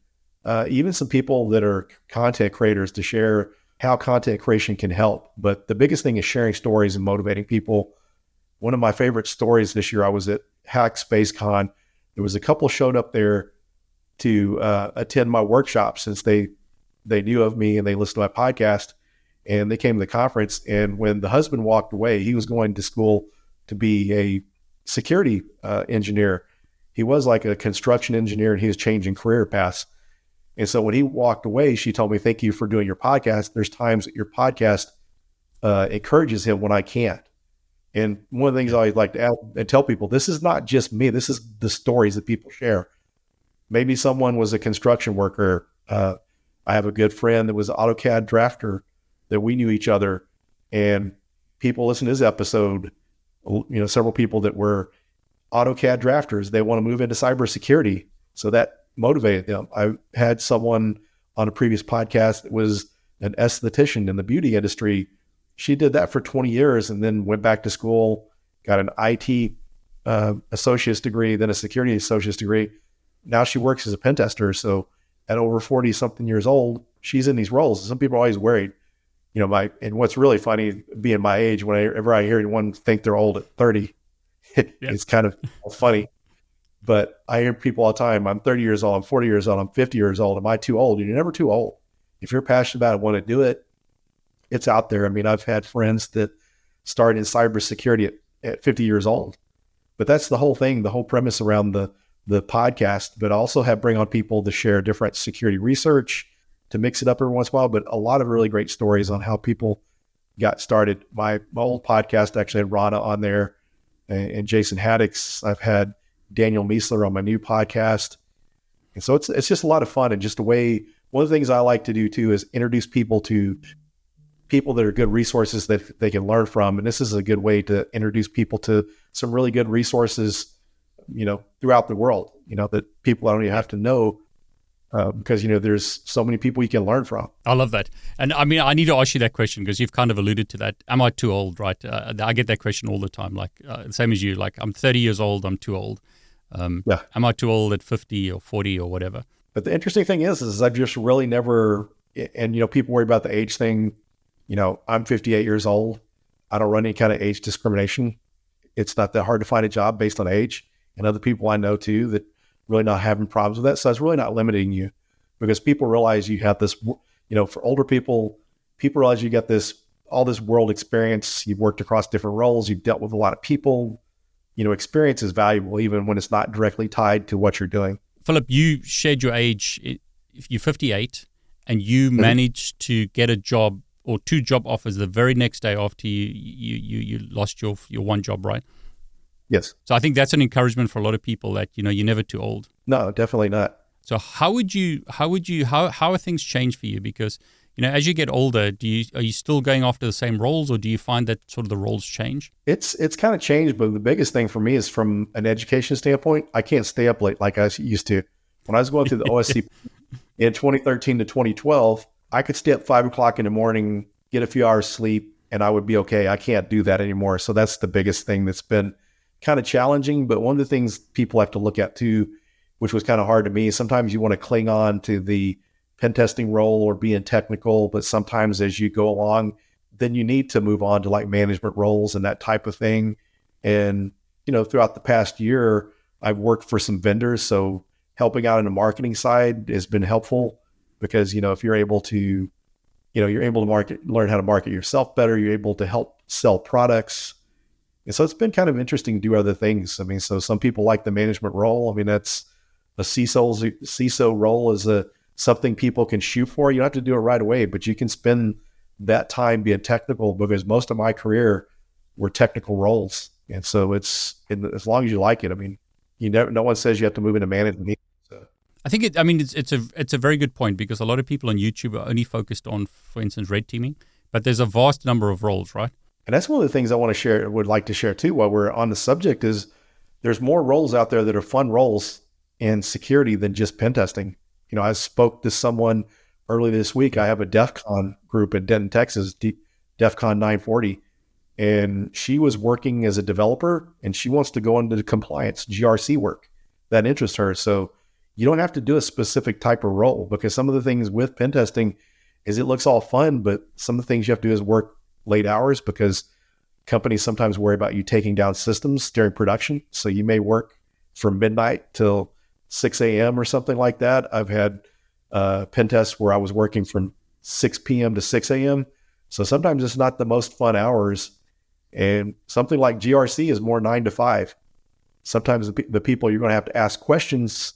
uh, even some people that are content creators to share how content creation can help. But the biggest thing is sharing stories and motivating people. One of my favorite stories this year, I was at Hack Space Con. There was a couple showed up there to uh, attend my workshop since they they knew of me and they listened to my podcast and they came to the conference. And when the husband walked away, he was going to school to be a security uh, engineer. He was like a construction engineer and he was changing career paths. And so when he walked away, she told me, Thank you for doing your podcast. There's times that your podcast uh, encourages him when I can't. And one of the things I always like to add and tell people this is not just me, this is the stories that people share. Maybe someone was a construction worker. Uh, I have a good friend that was an AutoCAD drafter that we knew each other. And people listen to this episode, you know, several people that were AutoCAD drafters, they want to move into cybersecurity. So that motivated them. I had someone on a previous podcast that was an esthetician in the beauty industry. She did that for 20 years and then went back to school, got an IT uh, associate's degree, then a security associate's degree. Now she works as a pen tester. So at over 40 something years old, she's in these roles. Some people are always worried, you know, my, and what's really funny being my age, whenever I hear anyone think they're old at 30, it, (laughs) yeah. it's kind of funny. But I hear people all the time, I'm 30 years old, I'm 40 years old, I'm 50 years old. Am I too old? You're never too old. If you're passionate about it, want to do it, it's out there. I mean, I've had friends that started in cybersecurity at, at 50 years old. But that's the whole thing, the whole premise around the the podcast, but also have bring on people to share different security research, to mix it up every once in a while, but a lot of really great stories on how people got started. My, my old podcast actually had Rana on there and, and Jason Haddix. I've had Daniel Miessler on my new podcast. And so it's it's just a lot of fun and just a way. One of the things I like to do too is introduce people to people that are good resources that they can learn from. And this is a good way to introduce people to some really good resources, you know, throughout the world. You know that people don't even have to know uh, because you know there's so many people you can learn from. I love that, and I mean I need to ask you that question because you've kind of alluded to that. Am I too old? Right, uh, I get that question all the time. Like uh, same as you. Like I'm 30 years old. I'm too old. Um, yeah. Am I too old at 50 or 40 or whatever? But the interesting thing is, is I've just really never. And you know, people worry about the age thing. You know, I'm 58 years old. I don't run any kind of age discrimination. It's not that hard to find a job based on age. And other people I know too that really not having problems with that. So it's really not limiting you because people realize you have this, you know, for older people, people realize you got this, all this world experience. You've worked across different roles. You've dealt with a lot of people. You know, experience is valuable even when it's not directly tied to what you're doing. Phillip, you shared your age. You're 58 and you mm-hmm. managed to get a job or two job offers the very next day after you, you, you, you lost your, your one job, right? Yes. So I think that's an encouragement for a lot of people that you know you're never too old. No, definitely not. So how would you how would you how how are things changed for you? Because you know as you get older, do you are you still going after the same roles, or do you find that sort of the roles change? It's it's kind of changed, but the biggest thing for me is from an education standpoint. I can't stay up late like I used to. When I was going through the OSC (laughs) in 2013 to 2012, I could stay up five o'clock in the morning, get a few hours sleep, and I would be okay. I can't do that anymore. So that's the biggest thing that's been kind of challenging. But one of the things people have to look at too, which was kind of hard to me, sometimes you want to cling on to the pen testing role or being technical, but sometimes as you go along, then you need to move on to like management roles and that type of thing. And, you know, throughout the past year, I've worked for some vendors. So helping out in the marketing side has been helpful because, you know, if you're able to, you know, you're able to market, learn how to market yourself better, you're able to help sell products and so it's been kind of interesting to do other things. I mean, so some people like the management role. I mean, that's a CISO CISO role is a something people can shoot for. You don't have to do it right away, but you can spend that time being technical because most of my career were technical roles. And so it's as long as you like it. I mean, you never, no one says you have to move into management. So. I think it. I mean, it's it's a it's a very good point because a lot of people on YouTube are only focused on, for instance, red teaming, but there's a vast number of roles, right? And that's one of the things I want to share, would like to share too, while we're on the subject is there's more roles out there that are fun roles in security than just pen testing. You know, I spoke to someone early this week. I have a DEF CON group in Denton, Texas, D- DEF CON 940. And she was working as a developer and she wants to go into compliance, GRC work that interests her. So you don't have to do a specific type of role because some of the things with pen testing is it looks all fun, but some of the things you have to do is work late hours because companies sometimes worry about you taking down systems during production. So you may work from midnight till 6 a.m. or something like that. I've had uh, pen tests where I was working from 6 p.m. to 6 a.m. So sometimes it's not the most fun hours. And something like GRC is more nine to five. Sometimes the, the people you're going to have to ask questions,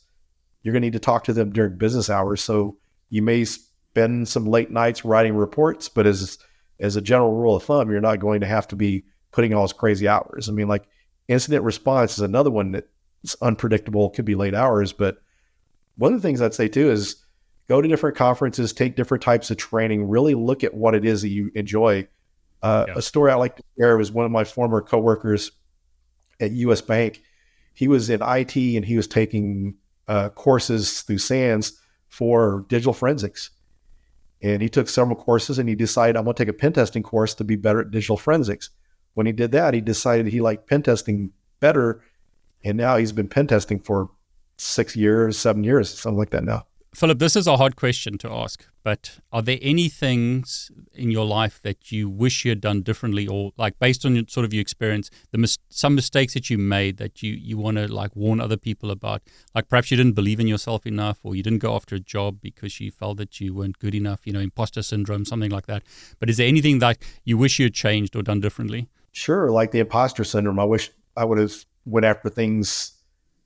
you're going to need to talk to them during business hours. So you may spend some late nights writing reports, but as as a general rule of thumb, you're not going to have to be putting all those crazy hours. I mean, like incident response is another one that's unpredictable, could be late hours. But one of the things I'd say too is go to different conferences, take different types of training, really look at what it is that you enjoy. Uh, yeah. A story I like to share was one of my former coworkers at US Bank. He was in IT and he was taking uh, courses through SANS for digital forensics. And he took several courses and he decided, I'm going to take a pen testing course to be better at digital forensics. When he did that, he decided he liked pen testing better. And now he's been pen testing for six years, seven years, something like that now. Phillip, this is a hard question to ask, but are there any things in your life that you wish you had done differently, or like based on your, sort of your experience, the mis- some mistakes that you made that you you want to like warn other people about? Like perhaps you didn't believe in yourself enough, or you didn't go after a job because you felt that you weren't good enough. You know, imposter syndrome, something like that. But is there anything that you wish you had changed or done differently? Sure, like the imposter syndrome. I wish I would have went after things.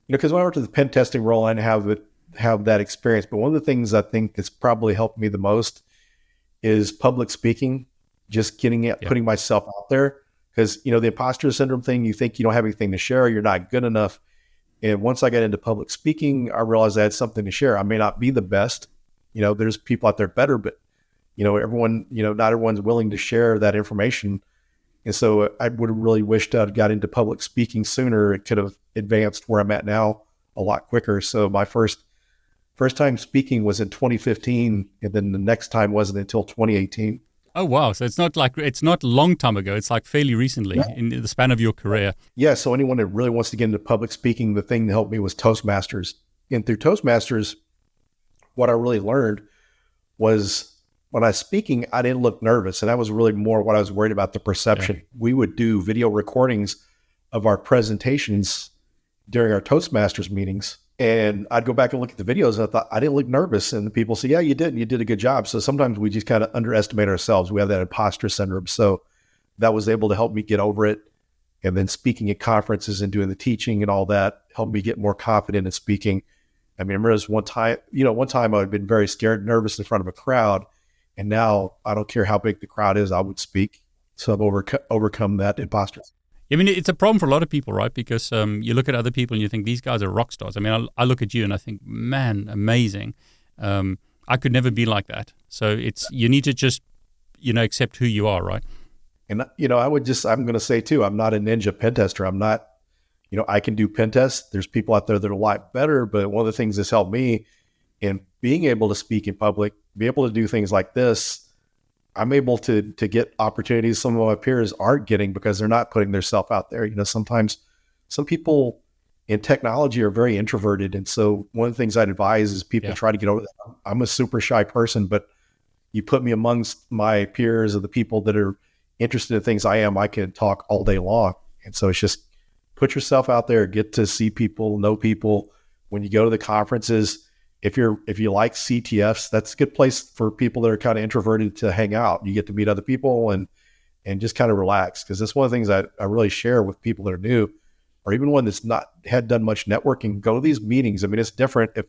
You know, because when I went to the pen testing role, I didn't have it have that experience. But one of the things I think that's probably helped me the most is public speaking, just getting it, yeah. putting myself out there. Because, you know, the imposter syndrome thing, you think you don't have anything to share, you're not good enough. And once I got into public speaking, I realized I had something to share. I may not be the best, you know, there's people out there better, but you know, everyone, you know, not everyone's willing to share that information. And so uh, I would have really wished I'd got into public speaking sooner. It could have advanced where I'm at now a lot quicker. So my first first time speaking was in 2015, and then the next time wasn't until 2018. Oh wow! So it's not like it's not long time ago. It's like fairly recently yeah. in the span of your career. Yeah. So anyone that really wants to get into public speaking, the thing that helped me was Toastmasters. And through Toastmasters, what I really learned was when I was speaking, I didn't look nervous. And that was really more what I was worried about the perception. Yeah. We would do video recordings of our presentations during our Toastmasters meetings. And I'd go back and look at the videos and I thought I didn't look nervous. And the people say, Yeah, you did. And you did a good job. So sometimes we just kind of underestimate ourselves. We have that imposter syndrome. So that was able to help me get over it. And then speaking at conferences and doing the teaching and all that helped me get more confident in speaking. I mean, I remember this one time, you know, one time I'd been very scared, nervous in front of a crowd. And now I don't care how big the crowd is, I would speak. So I've overcome overcome that imposter. I mean, it's a problem for a lot of people, right? Because um, you look at other people and you think these guys are rock stars. I mean, I, I look at you and I think, man, amazing. Um, I could never be like that. So it's you need to just, you know, accept who you are, right? And you know, I would just I'm going to say too, I'm not a ninja pen tester. I'm not, you know, I can do pen tests. There's people out there that are a lot better, but one of the things that's helped me in being able to speak in public be able to do things like this, I'm able to to get opportunities some of my peers aren't getting because they're not putting themselves out there. You know, sometimes some people in technology are very introverted, and so one of the things I'd advise is people yeah. try to get over that. I'm a super shy person, but you put me amongst my peers or the people that are interested in things I am, I can talk all day long. And so it's just put yourself out there, get to see people, know people. When you go to the conferences, if you're if you like CTFs, that's a good place for people that are kind of introverted to hang out. You get to meet other people and and just kind of relax because that's one of the things I, I really share with people that are new, or even one that's not had done much networking. Go to these meetings. I mean, it's different if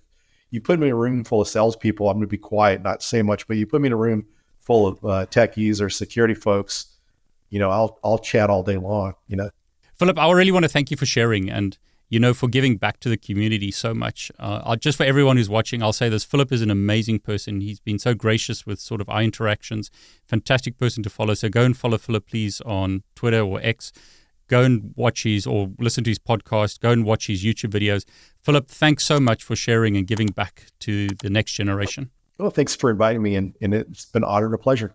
you put me in a room full of salespeople. I'm going to be quiet, not say much. But you put me in a room full of uh, techies or security folks, you know, I'll I'll chat all day long. You know, Phillip, I really want to thank you for sharing and you know, for giving back to the community so much. Uh, just for everyone who's watching, I'll say this Phillip is an amazing person. He's been so gracious with sort of our interactions, fantastic person to follow. So go and follow Phillip, please, on Twitter or X. Go and watch his or listen to his podcast. Go and watch his YouTube videos. Phillip, thanks so much for sharing and giving back to the next generation. Well, thanks for inviting me, and, and it's been an honor and a pleasure.